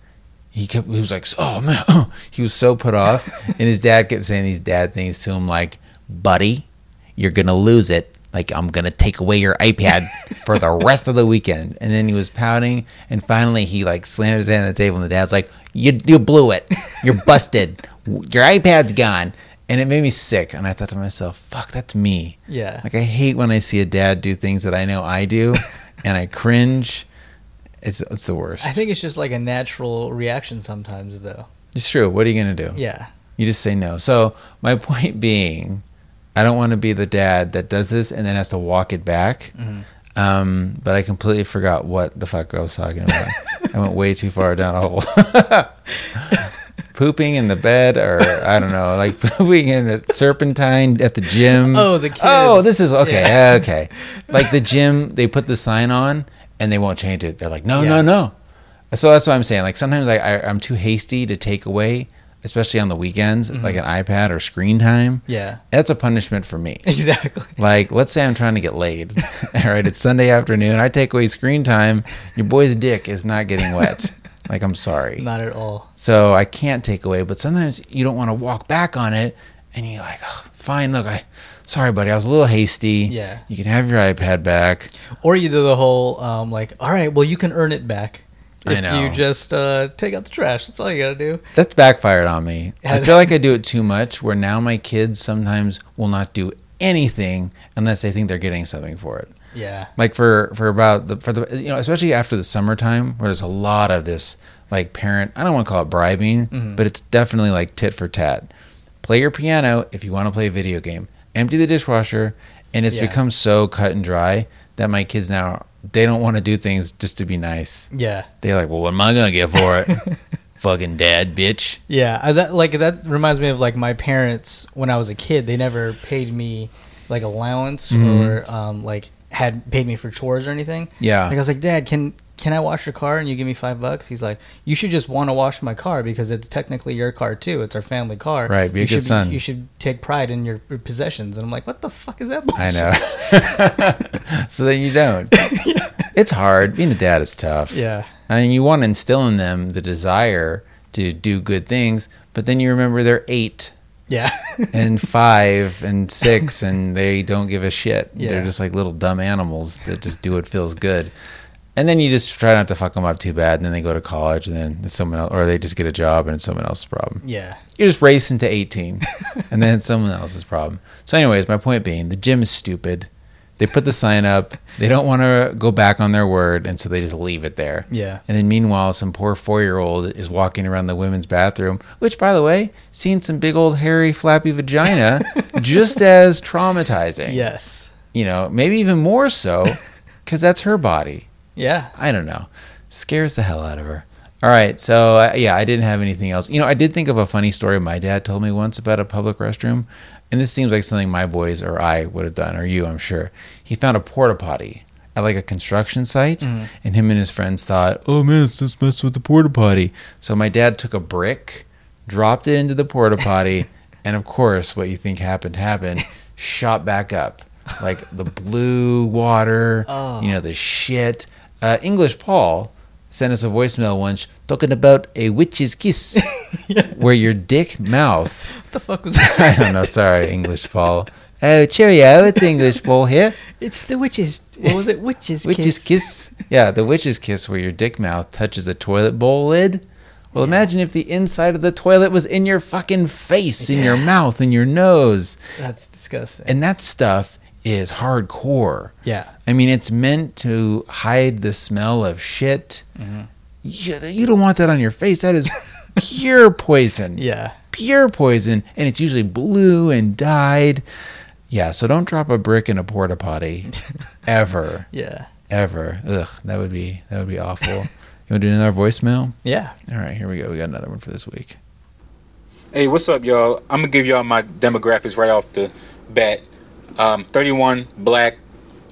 He kept, he was like, oh man, <laughs> he was so put off. <laughs> and his dad kept saying these dad things to him like, buddy, you're going to lose it. Like, I'm going to take away your iPad for the rest of the weekend. And then he was pouting. And finally, he like slammed his hand on the table. And the dad's like, you, you blew it. You're busted. Your iPad's gone. And it made me sick. And I thought to myself, fuck, that's me. Yeah. Like, I hate when I see a dad do things that I know I do. <laughs> and I cringe. It's, it's the worst. I think it's just like a natural reaction sometimes, though. it's true. What are you going to do? Yeah. You just say no. So my <laughs> point being, I don't want to be the dad that does this and then has to walk it back. Mhm. Um, but I completely forgot what the fuck I was talking about. I went way too far down a hole. <laughs> pooping in the bed, or I don't know, like <laughs> pooping in the serpentine at the gym. Oh, the kids. Oh, this is okay. Yeah. Okay, like the gym, they put the sign on and they won't change it. They're like, no, Yeah. no, no. So that's what I'm saying. Like sometimes I, I I'm too hasty to take away, especially on the weekends, Mm-hmm. like an iPad or screen time. Yeah. That's a punishment for me. <laughs> Exactly. Like, let's say I'm trying to get laid. <laughs> All right, it's Sunday afternoon. I take away screen time. Your boy's dick is not getting wet. <laughs> Like, I'm sorry. Not at all. So I can't take away. But sometimes you don't want to walk back on it, and you're like, oh, fine. Look, I, sorry, buddy. I was a little hasty. Yeah. You can have your iPad back. Or you do the whole um, like, all right, well, you can earn it back I if know. you just uh, take out the trash. That's all you gotta do. That's backfired on me. <laughs> I feel like I do it too much. Where now my kids sometimes will not do anything unless they think they're getting something for it. Yeah. like for for about the for the you know especially after the summertime where there's a lot of this like parent i don't want to call it bribing Mhm. but it's definitely like tit for tat play your piano if you want to play a video game empty the dishwasher and it's Yeah. become so cut and dry that my kids now they don't want to do things just to be nice Yeah. they're like well what am i gonna get for it <laughs> fucking dad bitch Yeah, I, that like that reminds me of like my parents when I was a kid. They never paid me like allowance Mhm. or um, like had paid me for chores or anything. yeah Like I was like, Dad, can can I wash your car and you give me five bucks? He's like, you should just want to wash my car because it's technically your car too. It's our family car. Right, be a you good should son. you should take pride in your possessions. And I'm like, what the fuck is that? i know <laughs> so then you don't yeah. <laughs> it's hard being a dad is tough Yeah. I mean, you want to instill in them the desire to do good things, but then you remember they're eight Yeah. <laughs> and five and six, and they don't give a shit. Yeah. They're just like little dumb animals that just do what feels good. And then you just try not to fuck them up too bad, and then they go to college, and then it's someone else, or they just get a job, and it's someone else's problem. yeah. You just race into 18, and then it's someone else's problem. So, anyways, my point being, the gym is stupid. They put the sign up. They don't want to go back on their word, and so they just leave it there. Yeah. And then meanwhile, some poor four year old is walking around the women's bathroom, which, by the way, seeing some big old hairy flappy vagina, <laughs> just as traumatizing. Yes. You know, maybe even more so, because that's her body. Yeah. I don't know. Scares the hell out of her. All right, so uh, yeah, I didn't have anything else. You know, I did think of a funny story my dad told me once about a public restroom, and this seems like something my boys or I would have done, or you, I'm sure. He found a porta potty at like a construction site, Mhm. and him and his friends thought, "Oh man, let's just mess with the porta potty." So my dad took a brick, dropped it into the porta potty, <laughs> and of course, what you think happened happened. shot back up, like the blue water, <laughs> Oh. you know, the shit. Uh, English Paul sent us a voicemail once talking about a witch's kiss, <laughs> where your dick mouth. <laughs> What the fuck was that? <laughs> I don't know. Sorry, English Paul. Oh, cheerio! It's English Paul here. It's the witches. What was it? Witches. Witch's kiss. Yeah, the witch's kiss, where your dick mouth touches a toilet bowl lid. Well, imagine if the inside of the toilet was in your fucking face, in your mouth, in your nose, That's disgusting. and that stuff is hardcore. yeah. I mean, it's meant to hide the smell of shit. Mhm. You, you don't want that on your face. That is <laughs> pure poison. Yeah. Pure poison. And it's usually blue and dyed. Yeah, so don't drop a brick in a porta potty <laughs> ever. Yeah. Ever. Ugh, that would be that would be awful. you want to do another voicemail? Yeah. All right, here we go. We got another one for this week. Hey, what's up, y'all? I'm gonna give y'all my demographics right off the bat. Um, 31, black.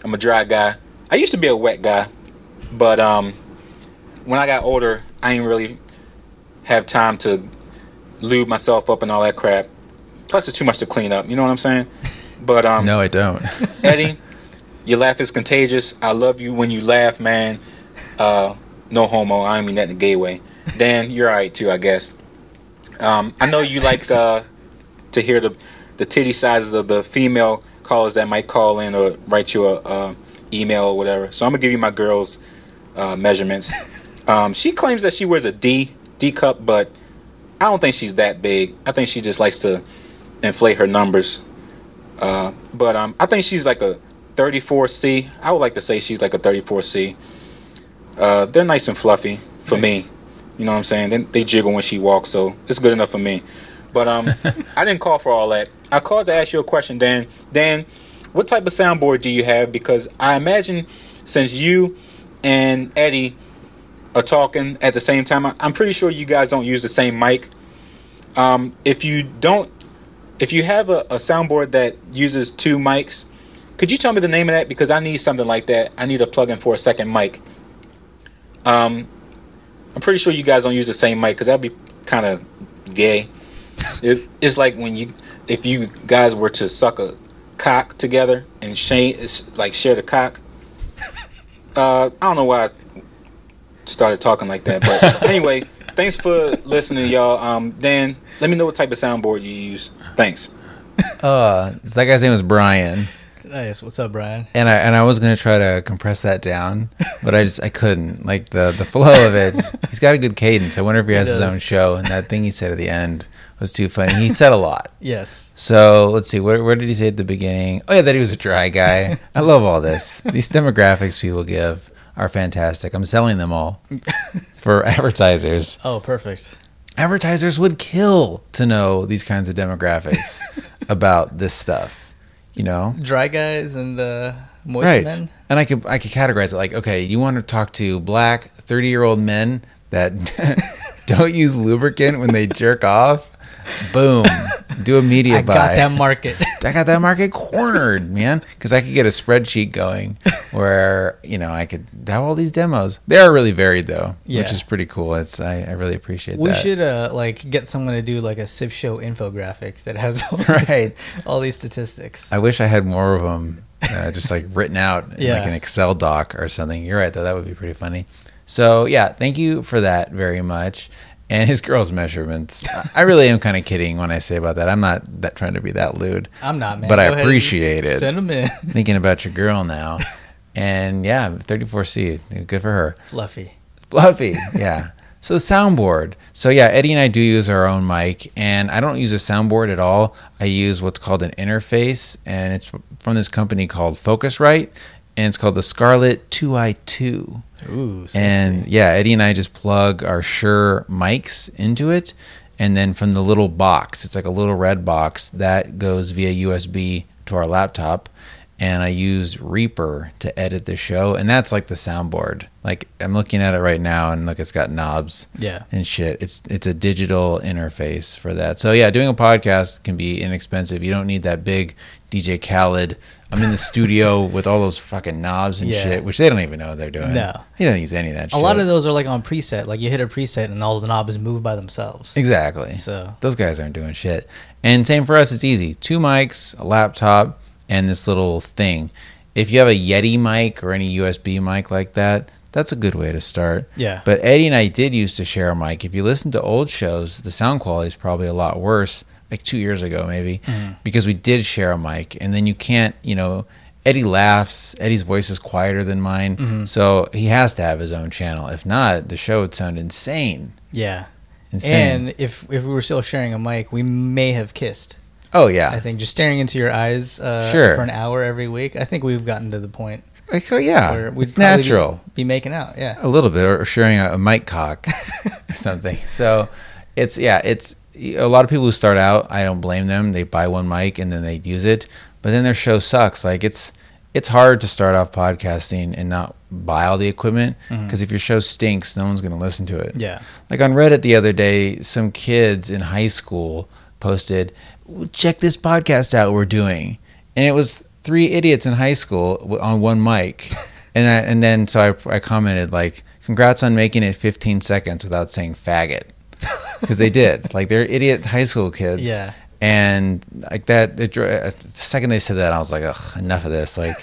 I'm a dry guy. I used to be a wet guy, but um, when I got older, I ain't really have time to lube myself up and all that crap. Plus, it's too much to clean up. You know what I'm saying? But um, no, I don't. <laughs> Eddie, your laugh is contagious. I love you when you laugh, man. Uh, no homo. I don't mean that in a gay way. Dan, you're alright too, I guess. Um, I know you like <laughs> uh, to hear the the titty sizes of the female callers that might call in or write you a, uh email or whatever. So I'm gonna give you my girl's uh, measurements. <laughs> Um, she claims that she wears a D D cup, but I don't think she's that big. I think she just likes to inflate her numbers. Uh, but um, I think she's like a 34C. I would like to say she's like a 34C. Uh, they're nice and fluffy for Nice. me. You know what I'm saying? They, they jiggle when she walks, so it's good enough for me. But um, <laughs> I didn't call for all that. I called to ask you a question, Dan. Dan, what type of soundboard do you have? Because I imagine since you and Eddie are talking at the same time. I'm pretty sure you guys don't use the same mic. Um, if you don't, if you have a, a soundboard that uses two mics, could you tell me the name of that? Because I need something like that. I need a plug-in for a second mic. Um, I'm pretty sure you guys don't use the same mic because that'd be kind of gay. <laughs> It, it's like when you, if you guys were to suck a cock together and share, like share the cock. <laughs> Uh, I don't know why I started talking like that, but <laughs> anyway, thanks for listening, y'all. Um, Dan, let me know what type of soundboard you use. Thanks. <laughs> Uh, that guy's name was Brian, Nice. What's up, Brian? and I and I was gonna try to compress that down, but I just I couldn't. Like the the flow of it, he's got a good cadence. I wonder if he has his own show. And that thing he said at the end was too funny. He said a lot. <laughs> Yes. So let's see. Where, where did he say at the beginning? Oh yeah, that he was a dry guy. <laughs> I love all this. These demographics people give are fantastic. I'm selling them all <laughs> for advertisers. Oh, perfect. Advertisers would kill to know these kinds of demographics about this stuff. You know, Dry guys and uh, moist right? men. And I could I could categorize it like, okay, you want to talk to black 30 year old men that don't use lubricant when they jerk off. Boom. Do a media <laughs> I buy. got that market. <laughs> I got that market cornered, man. Because I could get a spreadsheet going <laughs> where you know I could have all these demos. They are really varied though, which is pretty cool. It's I, I really appreciate that. we that. should uh, like get someone to do like a Civ Show infographic that has all, Right. these, all these statistics. I wish I had more of them, uh, just like written out in like an Excel doc or something. You're right, though. That would be pretty funny. So yeah, thank you for that very much. And his girl's measurements. I- I really am kind of kidding when I say about that. I'm not that trying to be that lewd. I'm not, man. But I Go ahead appreciate it. In. <laughs> Thinking about your girl now. And yeah, 34C. Good for her. Fluffy. Fluffy, yeah. So the soundboard. So yeah, Eddie and I do use our own mic, and I don't use a soundboard at all. I use what's called an interface, and it's from this company called Focusrite, and it's called the Scarlett 2i2. Ooh, sexy. And yeah, Eddie and I just plug our Shure mics into it, and then from the little box, it's like a little red box that goes via USB to our laptop. And I use Reaper to edit the show, and that's like the soundboard. Like I'm looking at it right now, and look, it's got knobs yeah. and shit. It's it's a digital interface for that. So yeah, doing a podcast can be inexpensive. You don't need that big DJ Khaled. I'm in the studio with all those fucking knobs and Yeah. shit, which they don't even know what they're doing. No. he doesn't use any of that. Shit. A shit. lot of those are like on preset. Like you hit a preset and all the knobs move by themselves. exactly. So Those guys aren't doing shit. And same for us. It's easy. Two mics, a laptop, and this little thing. If you have a Yeti mic or any USB mic like that, that's a good way to start. yeah. But Eddie and I did used to share a mic. If you listen to old shows, the sound quality is probably a lot worse, like two years ago maybe, Mhm. because we did share a mic. And then you can't, you know, Eddie laughs. Eddie's voice is quieter than mine, Mhm. so he has to have his own channel. If not, the show would sound insane. yeah. Insane. And if if we were still sharing a mic, we may have kissed. oh yeah, I think just staring into your eyes uh, Sure. for an hour every week. I think we've gotten to the point like, so yeah, where we'd it's probably be- natural. Be, making out. Yeah. a little bit or sharing a, a mic cock <laughs> or something so it's yeah it's a lot of people who start out i don't blame them. They buy one mic and then they use it. But then their show sucks. Like it's it's hard to start off podcasting and not buy all the equipment mm-hmm. because if your show stinks no one's going to listen to it. Yeah. like on reddit the other day some kids in high school posted check this podcast out we're doing. And it was three idiots in high school on one mic. <laughs> And I, and then so I, I commented like congrats on making it 15 seconds without saying faggot <laughs> because they did like they're idiot high school kids Yeah. and like that it, uh, the second they said that i was like Ugh, enough of this like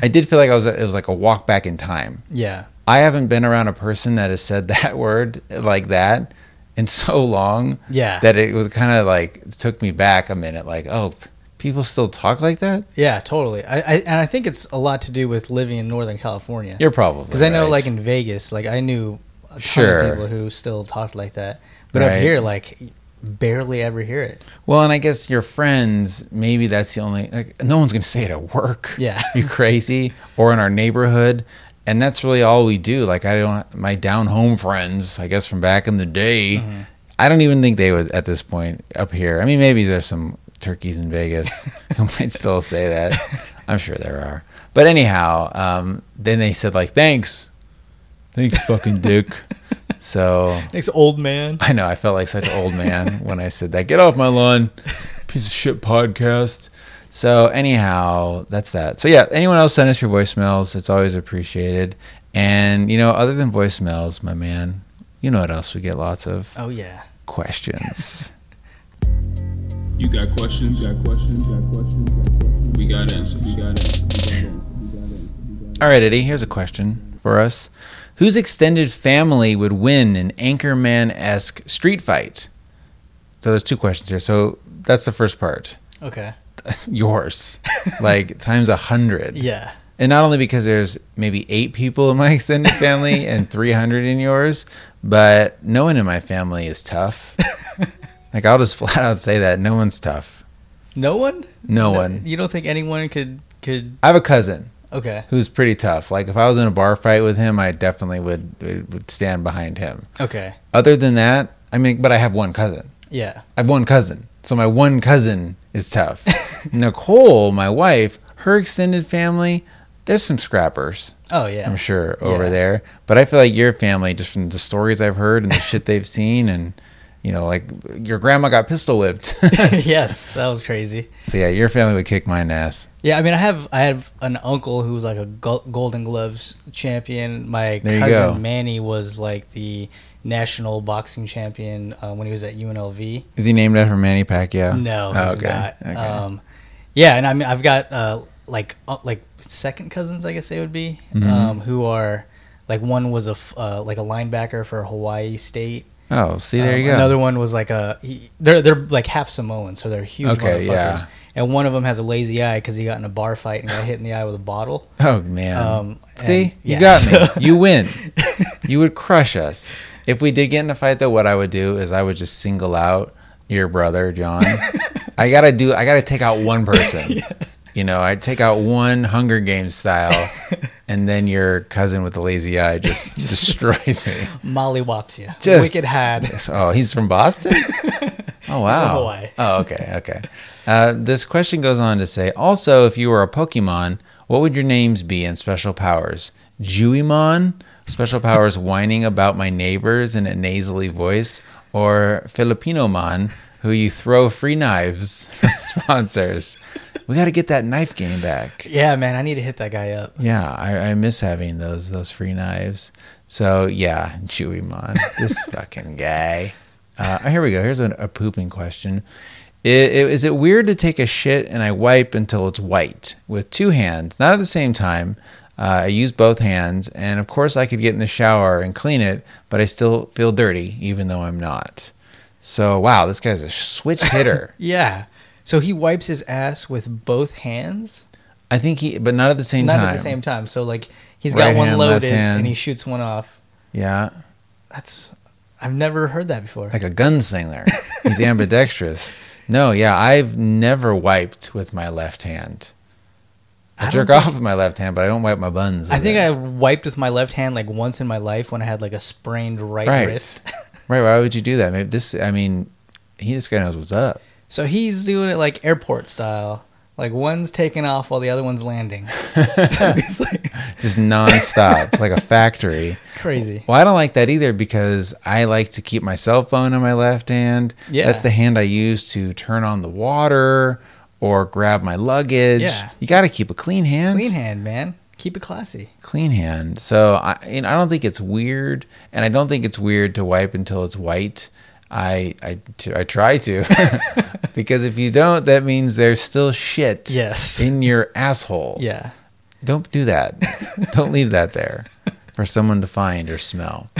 i did feel like i was it was like a walk back in time Yeah. I haven't been around a person that has said <laughs> that word like that in so long Yeah. that it was kind of like took me back a minute. Like, oh, people still talk like that? Yeah, totally. I, I and I think it's a lot to do with living in Northern California. You're probably Because I know, right. like in Vegas, like I knew a ton Sure. of people who still talked like that, but up here, like barely ever hear it. well, and I guess your friends, maybe that's the only. Like, no one's gonna say it at work. <laughs> Yeah. you crazy? Or in our neighborhood. And that's really all we do. Like I don't, my down home friends, I guess from back in the day, Mm-hmm. I don't even think they would at this point up here. I mean, maybe there's some turkeys in Vegas <laughs> who might still say that. I'm sure there are. But anyhow, um, then they said like thanks, Thanks, fucking dick. <laughs> So Thanks, old man. I know I felt like such an old man <laughs> when I said that. Get off my lawn, piece of shit podcast. So anyhow, that's that. So yeah, anyone else send us your voicemails. It's always appreciated. And you know, other than voicemails, my man, you know what else we get lots of Oh yeah. questions. <laughs> You got questions? You got questions? You got questions? You got questions? We got answers. We got answers. We got answers. We got answers. All right, Eddie, here's a question for us. Whose extended family would win an Anchorman esque street fight? So there's two questions here. So that's the first part. Okay. <laughs> Yours. like <laughs> times a hundred. Yeah. And not only because there's maybe eight people in my <laughs> extended family and 300 in yours, but no one in my family is tough. like, I'll just flat out say that no one's tough. No one. No one. You don't think anyone could could? I have a cousin Okay. who's pretty tough. Like, if I was in a bar fight with him, I definitely would, would stand behind him. Okay. Other than that, I mean, but I have one cousin. Yeah. I have one cousin. So my one cousin is tough. <laughs> Nicole, my wife, her extended family, there's some scrappers. Oh yeah. I'm sure over Yeah. there. But I feel like your family, just from the stories I've heard and the shit they've seen, and you know, like your grandma got pistol whipped. <laughs> <laughs> yes, that was crazy. so yeah, your family would kick my ass. Yeah, I mean, I have I have an uncle who was like a Golden Gloves champion. My There cousin. Manny was like the national boxing champion uh, when he was at UNLV. Is he named after Manny Pacquiao? No, Oh, he's not. Okay. Um, yeah, and I mean, I've got uh, like uh, like second cousins, I guess they would be, Mhm. um, who are like one was a uh, like a linebacker for Hawaii State. Oh, see, there Um, you go. Another one was like a he, they're they're like half Samoan, so they're huge Okay, motherfuckers. yeah. And one of them has a lazy eye because he got in a bar fight and got hit in the eye with a bottle. oh man. Um, see, and- you yeah, got me. <laughs> You win. <laughs> you would crush us. If we did get in a fight, though, what I would do is I would just single out your brother, John. <laughs> I gotta do. I gotta take out one person. You know, I take out one Hunger Games style, <laughs> and then your cousin with the lazy eye just <laughs> destroys me. Molly whops you. Just- Wicked had. Oh, he's from Boston. <laughs> Oh wow. Hawaii. Oh okay, okay. Uh, this question goes on to say, also, if you were a Pokemon, what would your names be and special powers? Jewymon, special powers whining about my neighbors in a nasally voice, or Filipinomon, who you throw free knives from sponsors. We got to get that knife game back. Yeah, man, I need to hit that guy up. Yeah, I, I miss having those those free knives. So yeah, Chewy Mon, this <laughs> fucking guy. Uh, here we go. Here's a, a pooping question. I- i- Is it weird to take a shit and I wipe until it's white with two hands, not at the same time? Uh, I use both hands, and of course I could get in the shower and clean it, but I still feel dirty even though I'm not. So wow, this guy's a switch hitter. <laughs> Yeah. So he wipes his ass with both hands, I think he, but not at the same not time. at the same time. So like he's Right got one hand, left loaded hand. and he shoots one off. Yeah, That's I've never heard that before. like a gunslinger. He's <laughs> ambidextrous. No, yeah, I've never wiped with my left hand. I, I jerk off with my left hand, but I don't wipe my buns. I think it. I wiped with my left hand like once in my life when I had like a sprained right, Right. wrist. right. Why would you do that? <laughs> Maybe this. I mean, he this guy knows what's up. So he's doing it like airport style. Like one's taking off while the other one's landing. <laughs> it's like Just nonstop, <laughs> like a factory. crazy. Well, I don't like that either because I like to keep my cell phone in my left hand. Yeah. That's the hand I use to turn on the water or grab my luggage. Yeah. You got to keep a clean hand. Clean hand, man. Keep it classy. clean hand. So I, you know, I don't think it's weird, and I don't think it's weird to wipe until it's white. I I, t- I try to, <laughs> because if you don't, that means there's still shit Yes. in your asshole. Yeah. Don't do that. don't leave that there for someone to find or smell.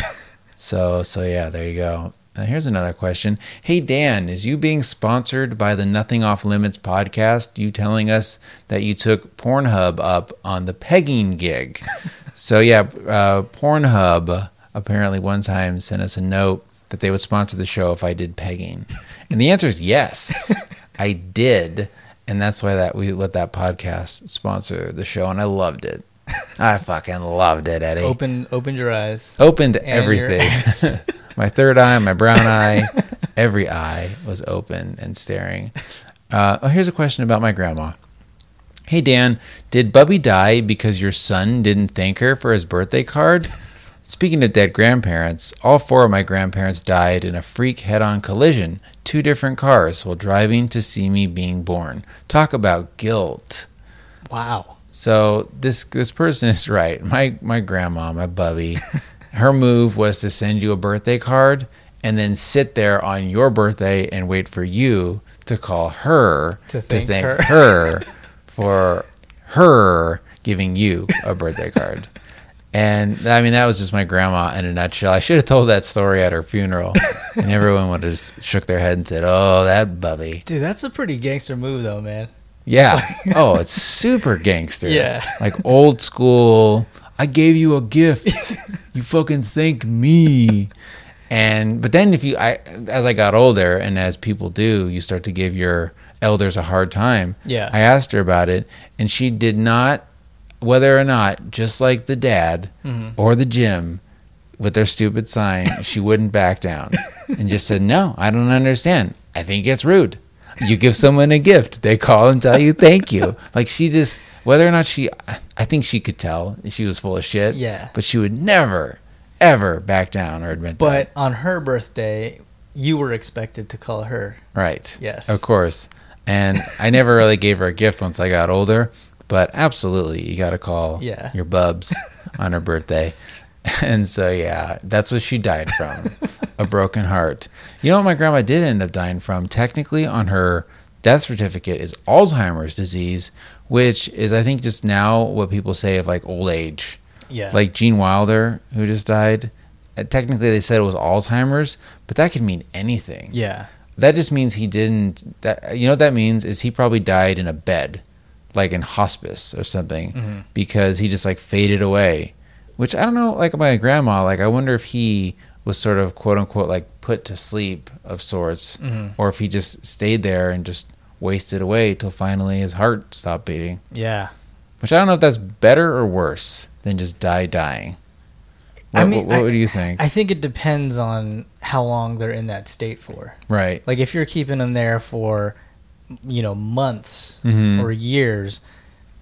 So so yeah, there you go. Now here's another question. Hey Dan, is you being sponsored by the Nothing Off Limits podcast? You telling us that you took Pornhub up on the pegging gig? <laughs> so yeah, uh, Pornhub apparently one time sent us a note that they would sponsor the show if I did pegging, and the answer is yes, <laughs> I did, and that's why that we let that podcast sponsor the show, and I loved it. <laughs> I fucking loved it, Eddie Open open your eyes. opened everything. <laughs> my third eye, my brown eye, every eye was open and staring. Uh, oh, here's a question about my grandma. Hey Dan, did Bubby die because your son didn't thank her for his birthday card? Speaking of dead grandparents, all four of my grandparents died in a freak head on collision, two different cars, while driving to see me being born. Talk about guilt. Wow. So this this person is right. My my grandma, my bubby, <laughs> her move was to send you a birthday card and then sit there on your birthday and wait for you to call her To thank her. her <laughs> for her giving you a birthday card. <laughs> And I mean that was just my grandma in a nutshell. I should have told that story at her funeral, <laughs> and everyone would have just shook their head and said, "Oh, that bubby." Dude, that's a pretty gangster move, though, man. Yeah. <laughs> oh, it's super gangster. Yeah. Like old school. I gave you a gift. <laughs> you fucking thank me. And but then if you I as I got older and as people do, you start to give your elders a hard time. Yeah. I asked her about it and she did not whether or not just like the dad Mhm. or the gym with their stupid sign, <laughs> she wouldn't back down and just said, "No, I don't understand. I think it's rude. You give someone a gift, they call and tell you thank you." <laughs> Like she just whether or not she I think she could tell she was full of shit. Yeah. But she would never ever back down or admit But that. But on her birthday, you were expected to call her. Right. Yes. Of course. And I never really gave her a gift once I got older, but absolutely you got to call Yeah. your bubs <laughs> on her birthday. And so yeah, that's what she died from. a broken heart. You know what my grandma did end up dying from? Technically on her death certificate is Alzheimer's disease, which is I think just now what people say of like old age. Yeah. Like Gene Wilder who just died. uh, Technically they said it was Alzheimer's, but that could mean anything yeah. that just means he didn't that you know what that means is he probably died in a bed like in hospice or something Mhm. because he just like faded away which i don't know like my grandma like i wonder if he was sort of quote unquote like put to sleep of sorts Mhm. or if he just stayed there and just wasted away till finally his heart stopped beating Yeah. which i don't know if that's better or worse than just die dying what, I mean, what, what do you think I think it depends on how long they're in that state for. right Like if you're keeping them there for, you know, months Mhm. or years,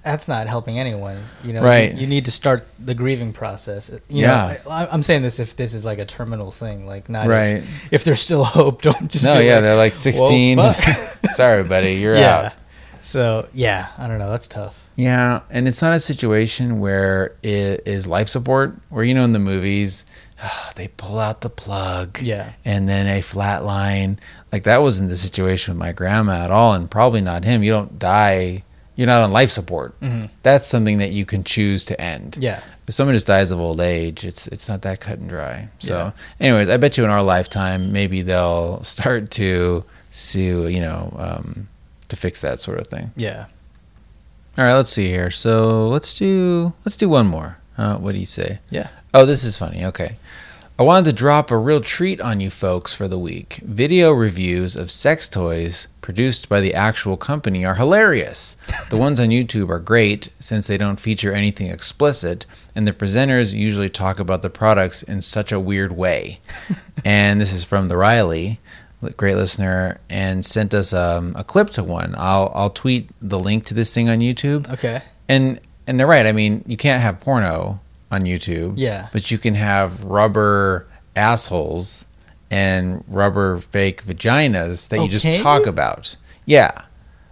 that's not helping anyone. You know, Right. You, you need to start the grieving process. You Yeah. Know, I, I'm saying this if this is like a terminal thing, like not if- Right. If, there's still <laughs> hope, don't just. no yeah like, they're like 16 <laughs> sorry buddy you're yeah. out So yeah, I don't know. That's tough. Yeah, and it's not a situation where it is life support, where you know in the movies, <sighs> they pull out the plug, Yeah. and then a flat line. Like that wasn't the situation with my grandma at all, and probably not him. You don't die. You're not on life support. Mhm. That's something that you can choose to end. Yeah. If someone just dies of old age, it's it's not that cut and dry. So, anyways, I bet you in our lifetime, maybe they'll start to sue, you know, um, to fix that sort of thing. Yeah. All right, let's see here. So let's do let's do one more. Uh, what do you say? Yeah. Oh, this is funny. Okay. I wanted to drop a real treat on you folks for the week. Video reviews of sex toys produced by the actual company are hilarious. The ones on YouTube are great since they don't feature anything explicit, and the presenters usually talk about the products in such a weird way. <laughs> and this is from the Riley, great listener, and sent us um, a clip to one. I'll I'll tweet the link to this thing on YouTube. Okay. And and they're right. I mean, you can't have porno on YouTube. Yeah. But you can have rubber assholes and rubber fake vaginas that you just talk about. Yeah.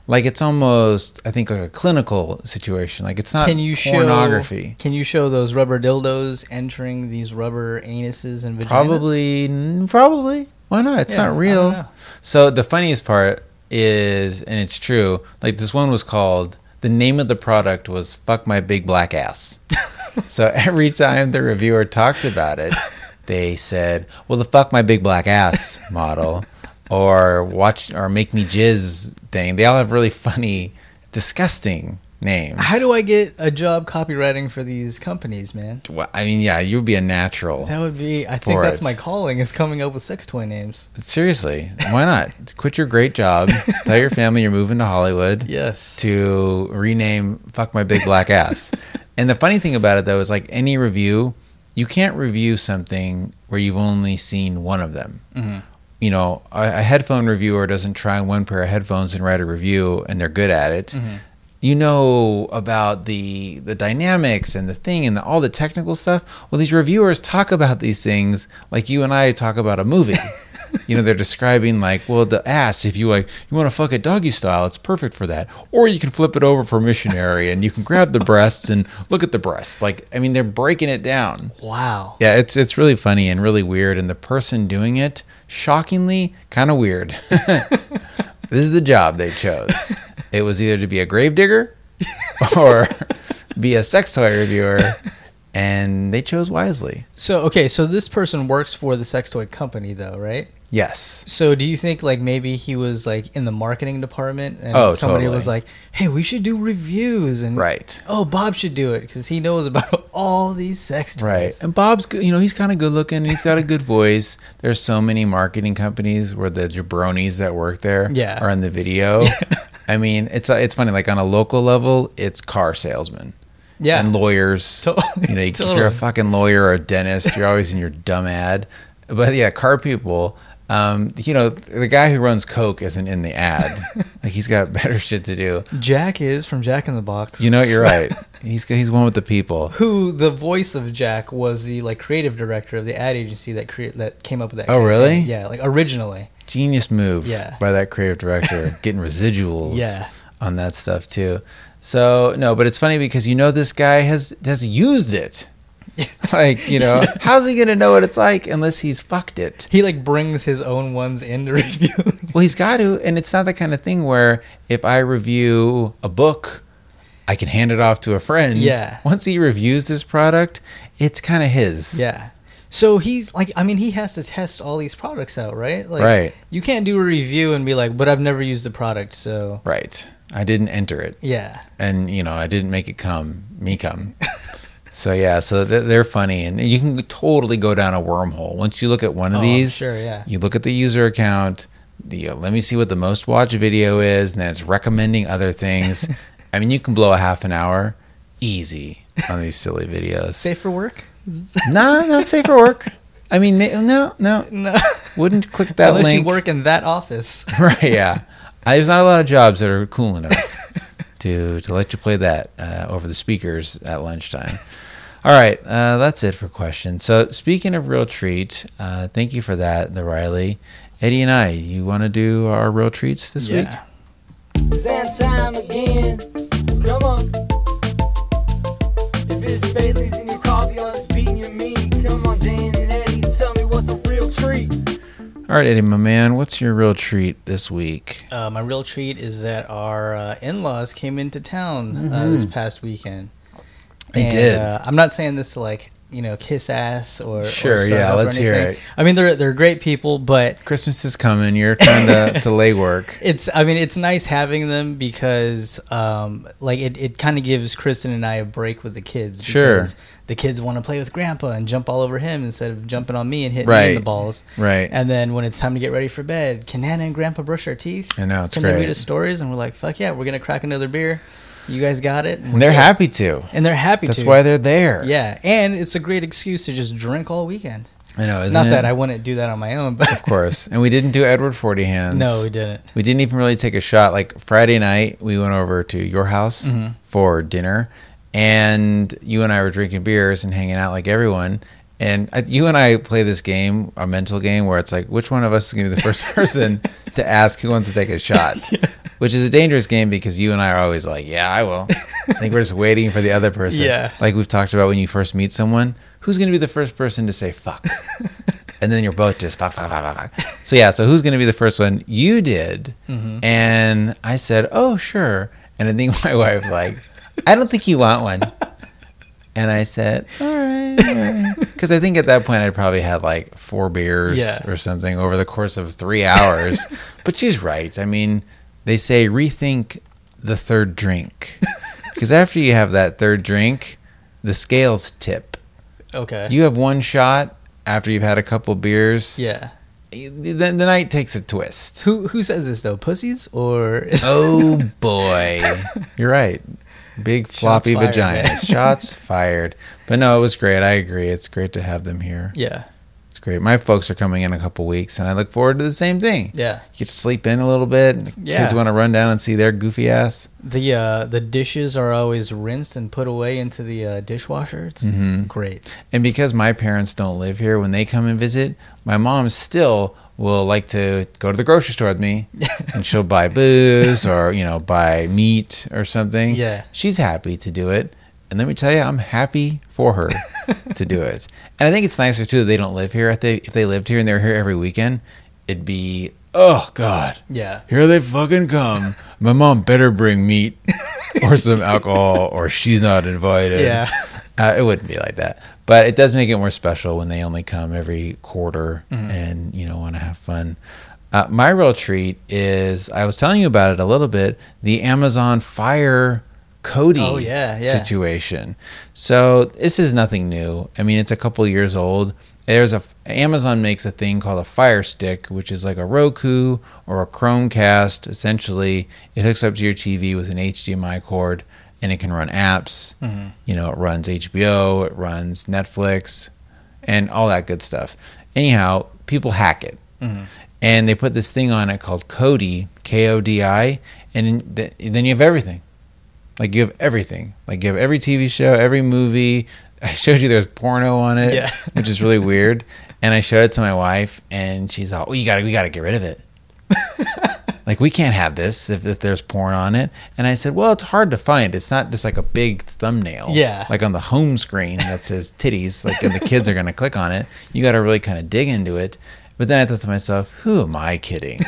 Like it's almost I think like a clinical situation. Like it's not Can you pornography. show? Can you show those rubber dildos entering these rubber anuses and vaginas? Probably probably. Why not? It's Yeah, not real. So the funniest part is and it's true, like this one was called the name of the product was fuck my big black ass. <laughs> so every time the reviewer talked about it, they said, "Well, the fuck my big black ass model or watch or make me jizz thing." They all have really funny disgusting names. How do I get a job copywriting for these companies, man? Well, I mean, yeah, you would be a natural. That would be. I think that's it. my calling is coming up with sex toy names. Seriously, why not? Quit your great job. Tell your family you're moving to Hollywood. <laughs> Yes. to rename "fuck my big black ass." And the funny thing about it though is like any review, you can't review something where you've only seen one of them. Mhm. You know, a, a headphone reviewer doesn't try one pair of headphones and write a review, and they're good at it. Mhm. you know about the the dynamics and the thing and the, all the technical stuff. Well, these reviewers talk about these things like you and I talk about a movie. <laughs> you know, they're describing like, well, the ass. If you like, you want to fuck it doggy style, it's perfect for that. Or you can flip it over for missionary, and you can grab the breasts and look at the breasts. Like, I mean, they're breaking it down. Wow. Yeah, it's it's really funny and really weird, and the person doing it, shockingly, kind of weird. <laughs> this is the job they chose. It was either to be a gravedigger or be a sex toy reviewer, and they chose wisely. So okay, so this person works for the sex toy company though, right? Yes. So do you think like maybe he was like in the marketing department and Oh, somebody totally. was like, "Hey, we should do reviews," and Right. oh, Bob should do it because he knows about <laughs> all these sex toys. Right. And Bob's, good- you know, he's kind of good looking. and He's got a good voice. There's so many marketing companies where the jabronis that work there Yeah. are in the video. <laughs> I mean, it's it's funny. Like on a local level, it's car salesmen. Yeah. and lawyers. <laughs> Totally. You know, if you're a fucking lawyer or a dentist, you're always in your dumb ad. But yeah, car people. Um, you know, the guy who runs Coke isn't in the ad. <laughs> like he's got better shit to do. Jack is from Jack in the Box. You know, you're <laughs> right. He's he's one with the people. Who the voice of Jack was the like creative director of the ad agency that cre- that came up with that. Oh, really? Yeah, like originally. Genius move Yeah. by that creative director, <laughs> getting residuals Yeah. on that stuff too. So no, but it's funny because you know this guy has has used it. <laughs> like you know, how's he gonna know what it's like unless he's fucked it? He like brings his own ones in to <laughs> review. Well, he's got to, and it's not the kind of thing where if I review a book, I can hand it off to a friend. Yeah. Once he reviews this product, it's kind of his. yeah. So he's like, I mean, he has to test all these products out, right? Like, Right. You can't do a review and be like, but I've never used the product, so Right. I didn't enter it, yeah. and you know, I didn't make it come, me come. <laughs> so yeah, so they're, funny, and you can totally go down a wormhole once you look at one of Oh, these. sure, yeah. You look at the user account. The uh, let me see what the most watched video is, and then it's recommending other things. <laughs> I mean, you can blow a half an hour easy on these silly videos. Safe for work? <laughs> No, not safe for work. I mean, no, no, no. wouldn't click that Unless link. you work in that office. <laughs> right? Yeah, there's not a lot of jobs that are cool enough to to let you play that uh, over the speakers at lunchtime. <laughs> All right, uh, that's it for questions. So speaking of real treat, uh, thank you for that, the Riley, Eddie, and I. You want to do our real treats this week? It's that time again. Come on. If it's Bailey's in your coffee or it's beating your meat, come on, Dan and Eddie, tell me what's the real treat. All right, Eddie, my man, what's your real treat this week? Uh, my real treat is that our uh, in-laws came into town uh, this past weekend. Mm-hmm. They And, did. Uh, I'm not saying this to like you know kiss ass or or Sure, suck yeah, let's hear it. I mean they're they're great people, but Christmas is coming. You're trying to, <laughs> to lay work. it's I mean it's nice having them because um like it, it kind of gives Kristen and I a break with the kids. Sure. because The kids want to play with Grandpa and jump all over him instead of jumping on me and hitting me in the balls. Right. And then when it's time to get ready for bed, can Nana and Grandpa brush our teeth? I know, it's can they read great. us stories? And we're like, fuck yeah, we're gonna crack another beer. You guys got it. And they're happy to. And they're happy That's to. why they're there. Yeah, and it's a great excuse to just drink all weekend. I know, isn't Not it? that I wouldn't do that on my own, but Of course. And we didn't do Edward Forty Hands. no, we didn't. We didn't even really take a shot. Like Friday night, we went over to your house Mm-hmm. for dinner, and you and I were drinking beers and hanging out like everyone. And I, you and I play this game, a mental game, where it's like, which one of us is going to be the first <laughs> person to ask who wants to take a shot? <laughs> Which is a dangerous game because you and I are always like, yeah, I will. I think we're just waiting for the other person. Yeah. Like we've talked about when you first meet someone, who's going to be the first person to say fuck? <laughs> and then you're both just fuck, fuck, fuck, fuck, fuck. So yeah, so who's going to be the first one? You did, Mm-hmm. and I said, "Oh, sure." And I think my wife was like, "I don't think you want one." And I said, "All right," because <laughs> I think at that point I'd probably had like four beers Yeah. or something over the course of three hours. <laughs> but she's right. I mean, they say rethink the third drink <laughs> because after you have that third drink, the scales tip. Okay. You have one shot after you've had a couple beers. yeah. The, the night takes a twist. Who who says this though? Pussies or Oh boy, you're right. Big floppy fired, man. vaginas. <laughs> Shots fired. But no, it was great. I agree. It's great to have them here. yeah. It's great. My folks are coming in a couple weeks, and I look forward to the same thing. Yeah. You get to sleep in a little bit. and the Yeah. Kids want to run down and see their goofy ass. The uh, the dishes are always rinsed and put away into the uh, dishwasher. It's Mm-hmm. great. And because my parents don't live here, when they come and visit, my mom still will like to go to the grocery store with me <laughs> and she'll buy booze or, you know, buy meat or something. Yeah. She's happy to do it. And let me tell you, I'm happy for her <laughs> to do it. And I think it's nicer too that they don't live here. If they if they lived here and they were here every weekend, it'd be oh god. Yeah. Here they fucking come. My mom better bring meat or some alcohol or she's not invited. <laughs> Yeah. Uh, it wouldn't be like that. But it does make it more special when they only come every quarter Mm-hmm. and, you know, want to have fun. Uh, my real treat is I was telling you about it a little bit the Amazon Fire Kodi Oh, yeah, yeah. situation. So this is nothing new. I mean, it's a couple years old. There's a Amazon makes a thing called a Fire Stick, which is like a Roku or a Chromecast. Essentially, it hooks up to your TV with an HDMI cord, and it can run apps. Mm-hmm. You know, it runs HBO, it runs Netflix, and all that good stuff. Anyhow, people hack it, mm-hmm. and they put this thing on it called Kodi, K O D I, and then you have everything. Like you have everything. Like you have every TV show, every movie. <laughs> I showed you there's porno on it, Yeah. <laughs> which is really weird. And I showed it to my wife, and she's all, "Oh, you gotta, we gotta get rid of it. <laughs> like we can't have this if, if there's porn on it." And I said, "Well, it's hard to find. It's not just like a big thumbnail, Yeah. like on the home screen that says titties. Like and the kids are gonna click on it. You got to really kind of dig into it." But then I thought to myself, "Who am I kidding?"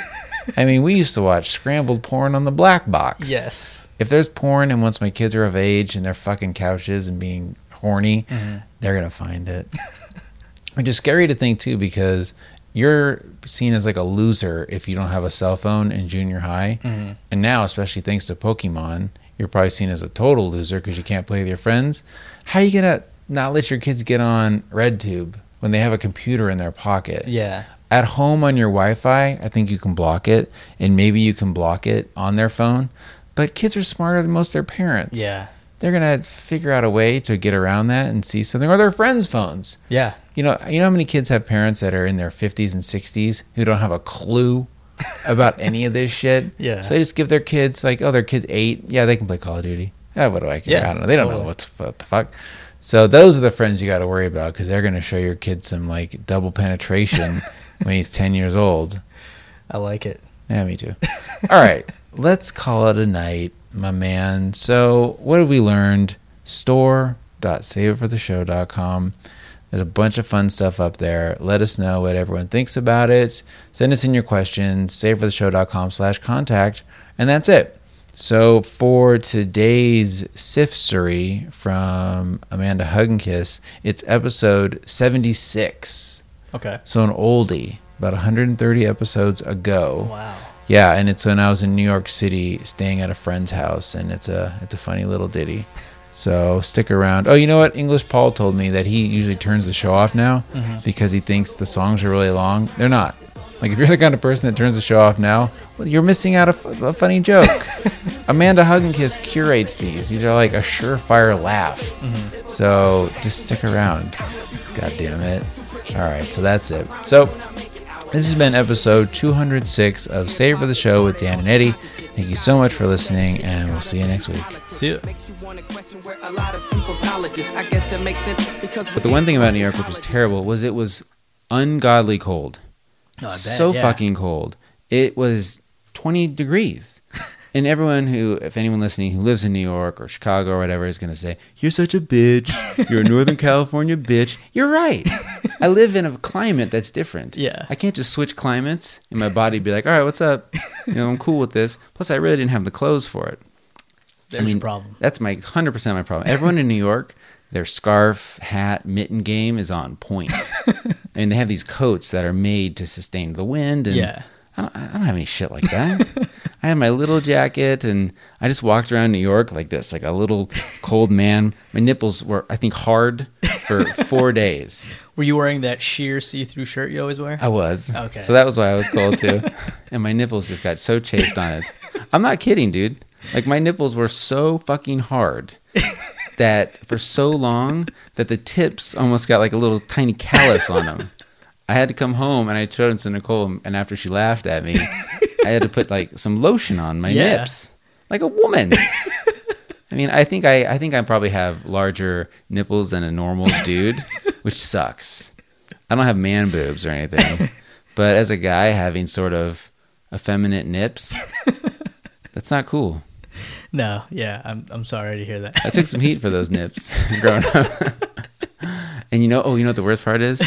I mean, we used to watch scrambled porn on the black box Yes. if there's porn and once my kids are of age and they're fucking couches and being horny, mm-hmm. they're gonna find it. <laughs> Which is scary to think too because you're seen as like a loser if you don't have a cell phone in junior high, mm-hmm. and now especially thanks to Pokemon, you're probably seen as a total loser because you can't play with your friends. How are you gonna not let your kids get on RedTube when they have a computer in their pocket? Yeah. at home on your Wi-Fi, I think you can block it, and maybe you can block it on their phone. But kids are smarter than most of their parents. Yeah. They're gonna figure out a way to get around that and see something, or their friends' phones. Yeah. You know, you know how many kids have parents that are in their fifties and sixties who don't have a clue about any of this shit. <laughs> Yeah. So they just give their kids like, oh, their kids eight, yeah, they can play Call of Duty. Yeah, what do I care? Yeah, I don't know. They don't know what's what the fuck. So those are the friends you got to worry about because they're gonna show your kid some like double penetration <laughs> when he's ten years old. I like it. Yeah, me too. All right, <laughs> let's call it a night, my man. So, what have we learned? Store.saveitfortheshow.com. There's a bunch of fun stuff up there. Let us know what everyone thinks about it. Send us in your questions. Savefortheshow.com slash contact. And that's it. So for today's Sifsery from Amanda Hugginkiss, it's episode 76. Okay. So an oldie, about 130 episodes ago. Wow. Yeah, and it's when I was in New York City, staying at a friend's house, and it's a it's a funny little ditty. So stick around. Oh, you know what? English Paul told me that he usually turns the show off now mm-hmm. because he thinks the songs are really long. They're not. Like if you're the kind of person that turns the show off now, well, you're missing out a, f- a funny joke. <laughs> Amanda Hugginkiss curates these. These are like a surefire laugh. Mm-hmm. So just stick around. God damn it. All right, so that's it. So this has been episode 206 of Save for the Show with Dan and Eddie. Thank you so much for listening, and we'll see you next week. See you. But the one thing about New York, which was terrible, was it was ungodly cold. Oh, bet, so yeah. fucking cold. It was 20 degrees. <laughs> And everyone who, if anyone listening who lives in New York or Chicago or whatever, is going to say, You're such a bitch. You're a Northern <laughs> California bitch. You're right. I live in a climate that's different. Yeah. I can't just switch climates and my body be like, All right, what's up? You know, I'm cool with this. Plus, I really didn't have the clothes for it. There's your problem. That's my 100% my problem. Everyone in New York, their scarf, hat, mitten game is on point. <laughs> I mean, they have these coats that are made to sustain the wind. And Yeah. I don't, I don't have any shit like that. <laughs> I had my little jacket, and I just walked around New York like this, like a little cold man. My nipples were, I think, hard for four <laughs> days. Were you wearing that sheer see-through shirt you always wear? I was. Okay. So that was why I was cold too. <laughs> and my nipples just got so chafed on it. I'm not kidding, dude. Like my nipples were so fucking hard that for so long that the tips almost got like a little tiny callus on them. I had to come home and I showed it to Nicole, and after she laughed at me, I had to put like some lotion on my Yeah. nips, like a woman. I mean, I think I, I think I probably have larger nipples than a normal dude, which sucks. I don't have man boobs or anything, but as a guy having sort of effeminate nips, that's not cool. No, yeah, I'm I'm sorry to hear that. I took some heat for those nips <laughs> growing up. and you know, oh, you know what the worst part is?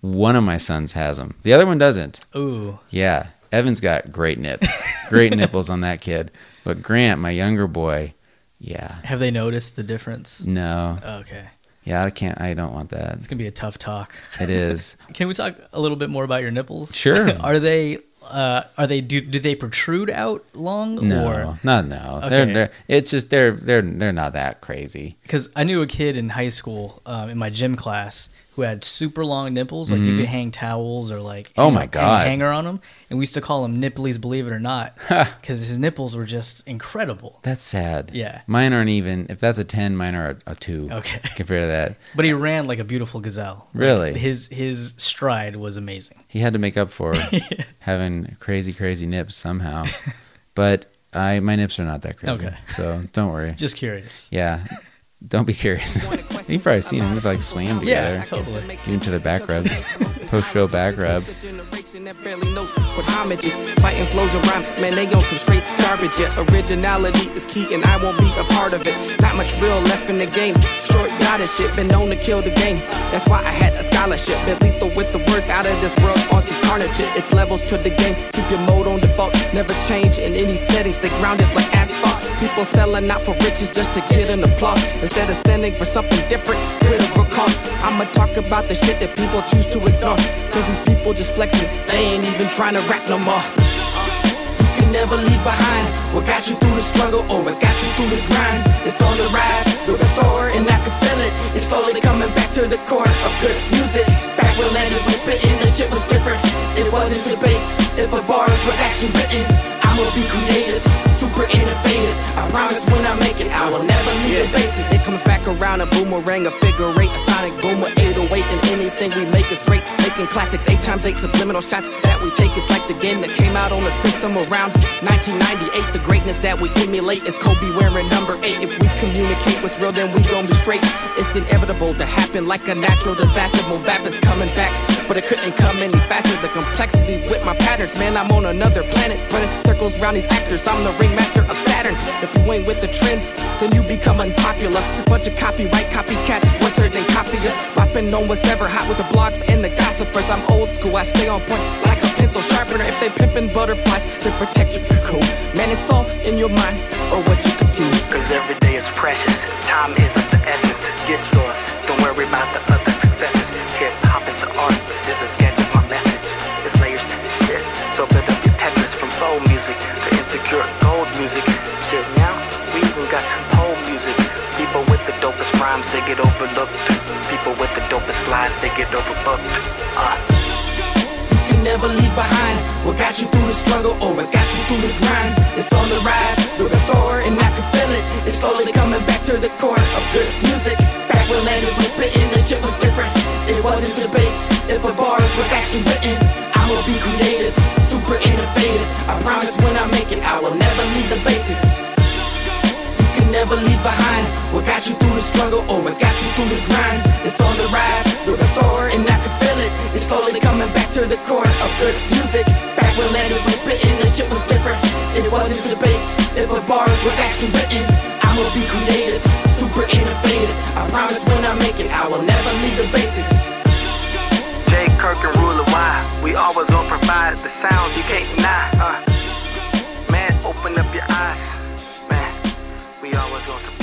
One of my sons has them. The other one doesn't. Ooh, Yeah, Evan's got great nips, great <laughs> nipples on that kid. But Grant, my younger boy, yeah, have they noticed the difference? no, Okay, yeah, I can't. I don't want that. it's gonna be a tough talk. It is. <laughs> Can we talk a little bit more about your nipples? Sure. <laughs> are they uh, are they do do they protrude out long No, or not no. Okay. They're, they're it's just they're they're they're not that crazy. because I knew a kid in high school um, in my gym class who had super long nipples, like you could hang towels or like Mm-hmm. Oh my God. hanger on them, and we used to call him nipplies, believe it or not, <laughs> because his nipples were just incredible. That's sad. Yeah. mine aren't even. If that's a ten, mine are a, a two. Okay. <laughs> compared to that, But he ran like a beautiful gazelle. Like, Really? his his stride was amazing. he had to make up for <laughs> having crazy crazy nips somehow. but I my nips are not that crazy. Okay. so don't worry. Just curious. Yeah, don't be curious. <laughs> <laughs> You've probably seen them. We've like swam together. Yeah, totally. Give each other back rubs. Post show back rub. generation that barely knows what homage is. Fighting flows and rhymes, man, they on some straight garbage. Yeah, originality is key, and I won't be a part of it. Not much real left in the game. Short yada shit, been known to kill the game. That's why I had a scholarship. Been lethal with the words out of this world on some carnage shit. It's levels to the game. Keep your mode on default, never change in any settings. They grounded like asphalt. People selling out for riches just to get an applause. Instead of standing for something different, critical cost. I'ma talk about the shit that people choose to ignore. Cause these people just flexing, they ain't even trying to rap no more. You can never leave behind what got you through the struggle or what got you through the grind. It's on the rise, the restore, and I can feel it. It's slowly coming back to the core of good music. Back when legends were spitting, the shit was different. It wasn't debates, if a bar was actually written. I'ma be creative, super innovative. I promise when I make it, I will never leave the basics. It comes back around a boomerang, a figure eight, a sonic boomer, a 808, and anything we make is great. Making classics, eight times eight subliminal shots that we take. It's like the game that came out on the system around 1998. The greatness that we emulate is Kobe wearing number eight. If we communicate what's real, then we gon' be straight. It's inevitable to happen like a natural disaster. Boom bap is coming back, but it couldn't come any faster. The complexity with my patterns, man, I'm on another planet. Running circles around these actors, I'm the ringmaster of Saturn. If you ain't with the trends, then you become unpopular. Bunch of copyright copycats, worse than copyists. Rapping on what's ever hot with the blogs and the gossipers. I'm old school, I stay on point like a pencil sharpener. If they pimpin' butterflies, then protect your cocoon. Man, it's all in your mind or what you consume. Cause every day is precious. Time is of the essence. Get yours. Don't worry about the other they get overlooked. People with the dopest lines, they get overbooked. Uh. You never leave behind what got you through the struggle or what got you through the grind. It's on the rise, through the restore, and I can feel it. It's slowly coming back to the core of good music. Back when legends were spitting, the shit was different. It wasn't debates, if a bar was actually written. I'ma be creative, super innovative. I promise when I make it, I will never leave the basics. Never leave behind what got you through the struggle or what got you through the grind. It's on the rise, the restore, and I can feel it. It's slowly coming back to the core of good music. Back when legends were spitting, the shit was different. It wasn't debates, if a bar was actually written. I'ma be creative, super innovative. I promise when I make it, I will never leave the basics. Jay Kirk and Ruler Y. We always gonna provide the sounds you can't deny. Uh, man, open up your eyes. We always gonna.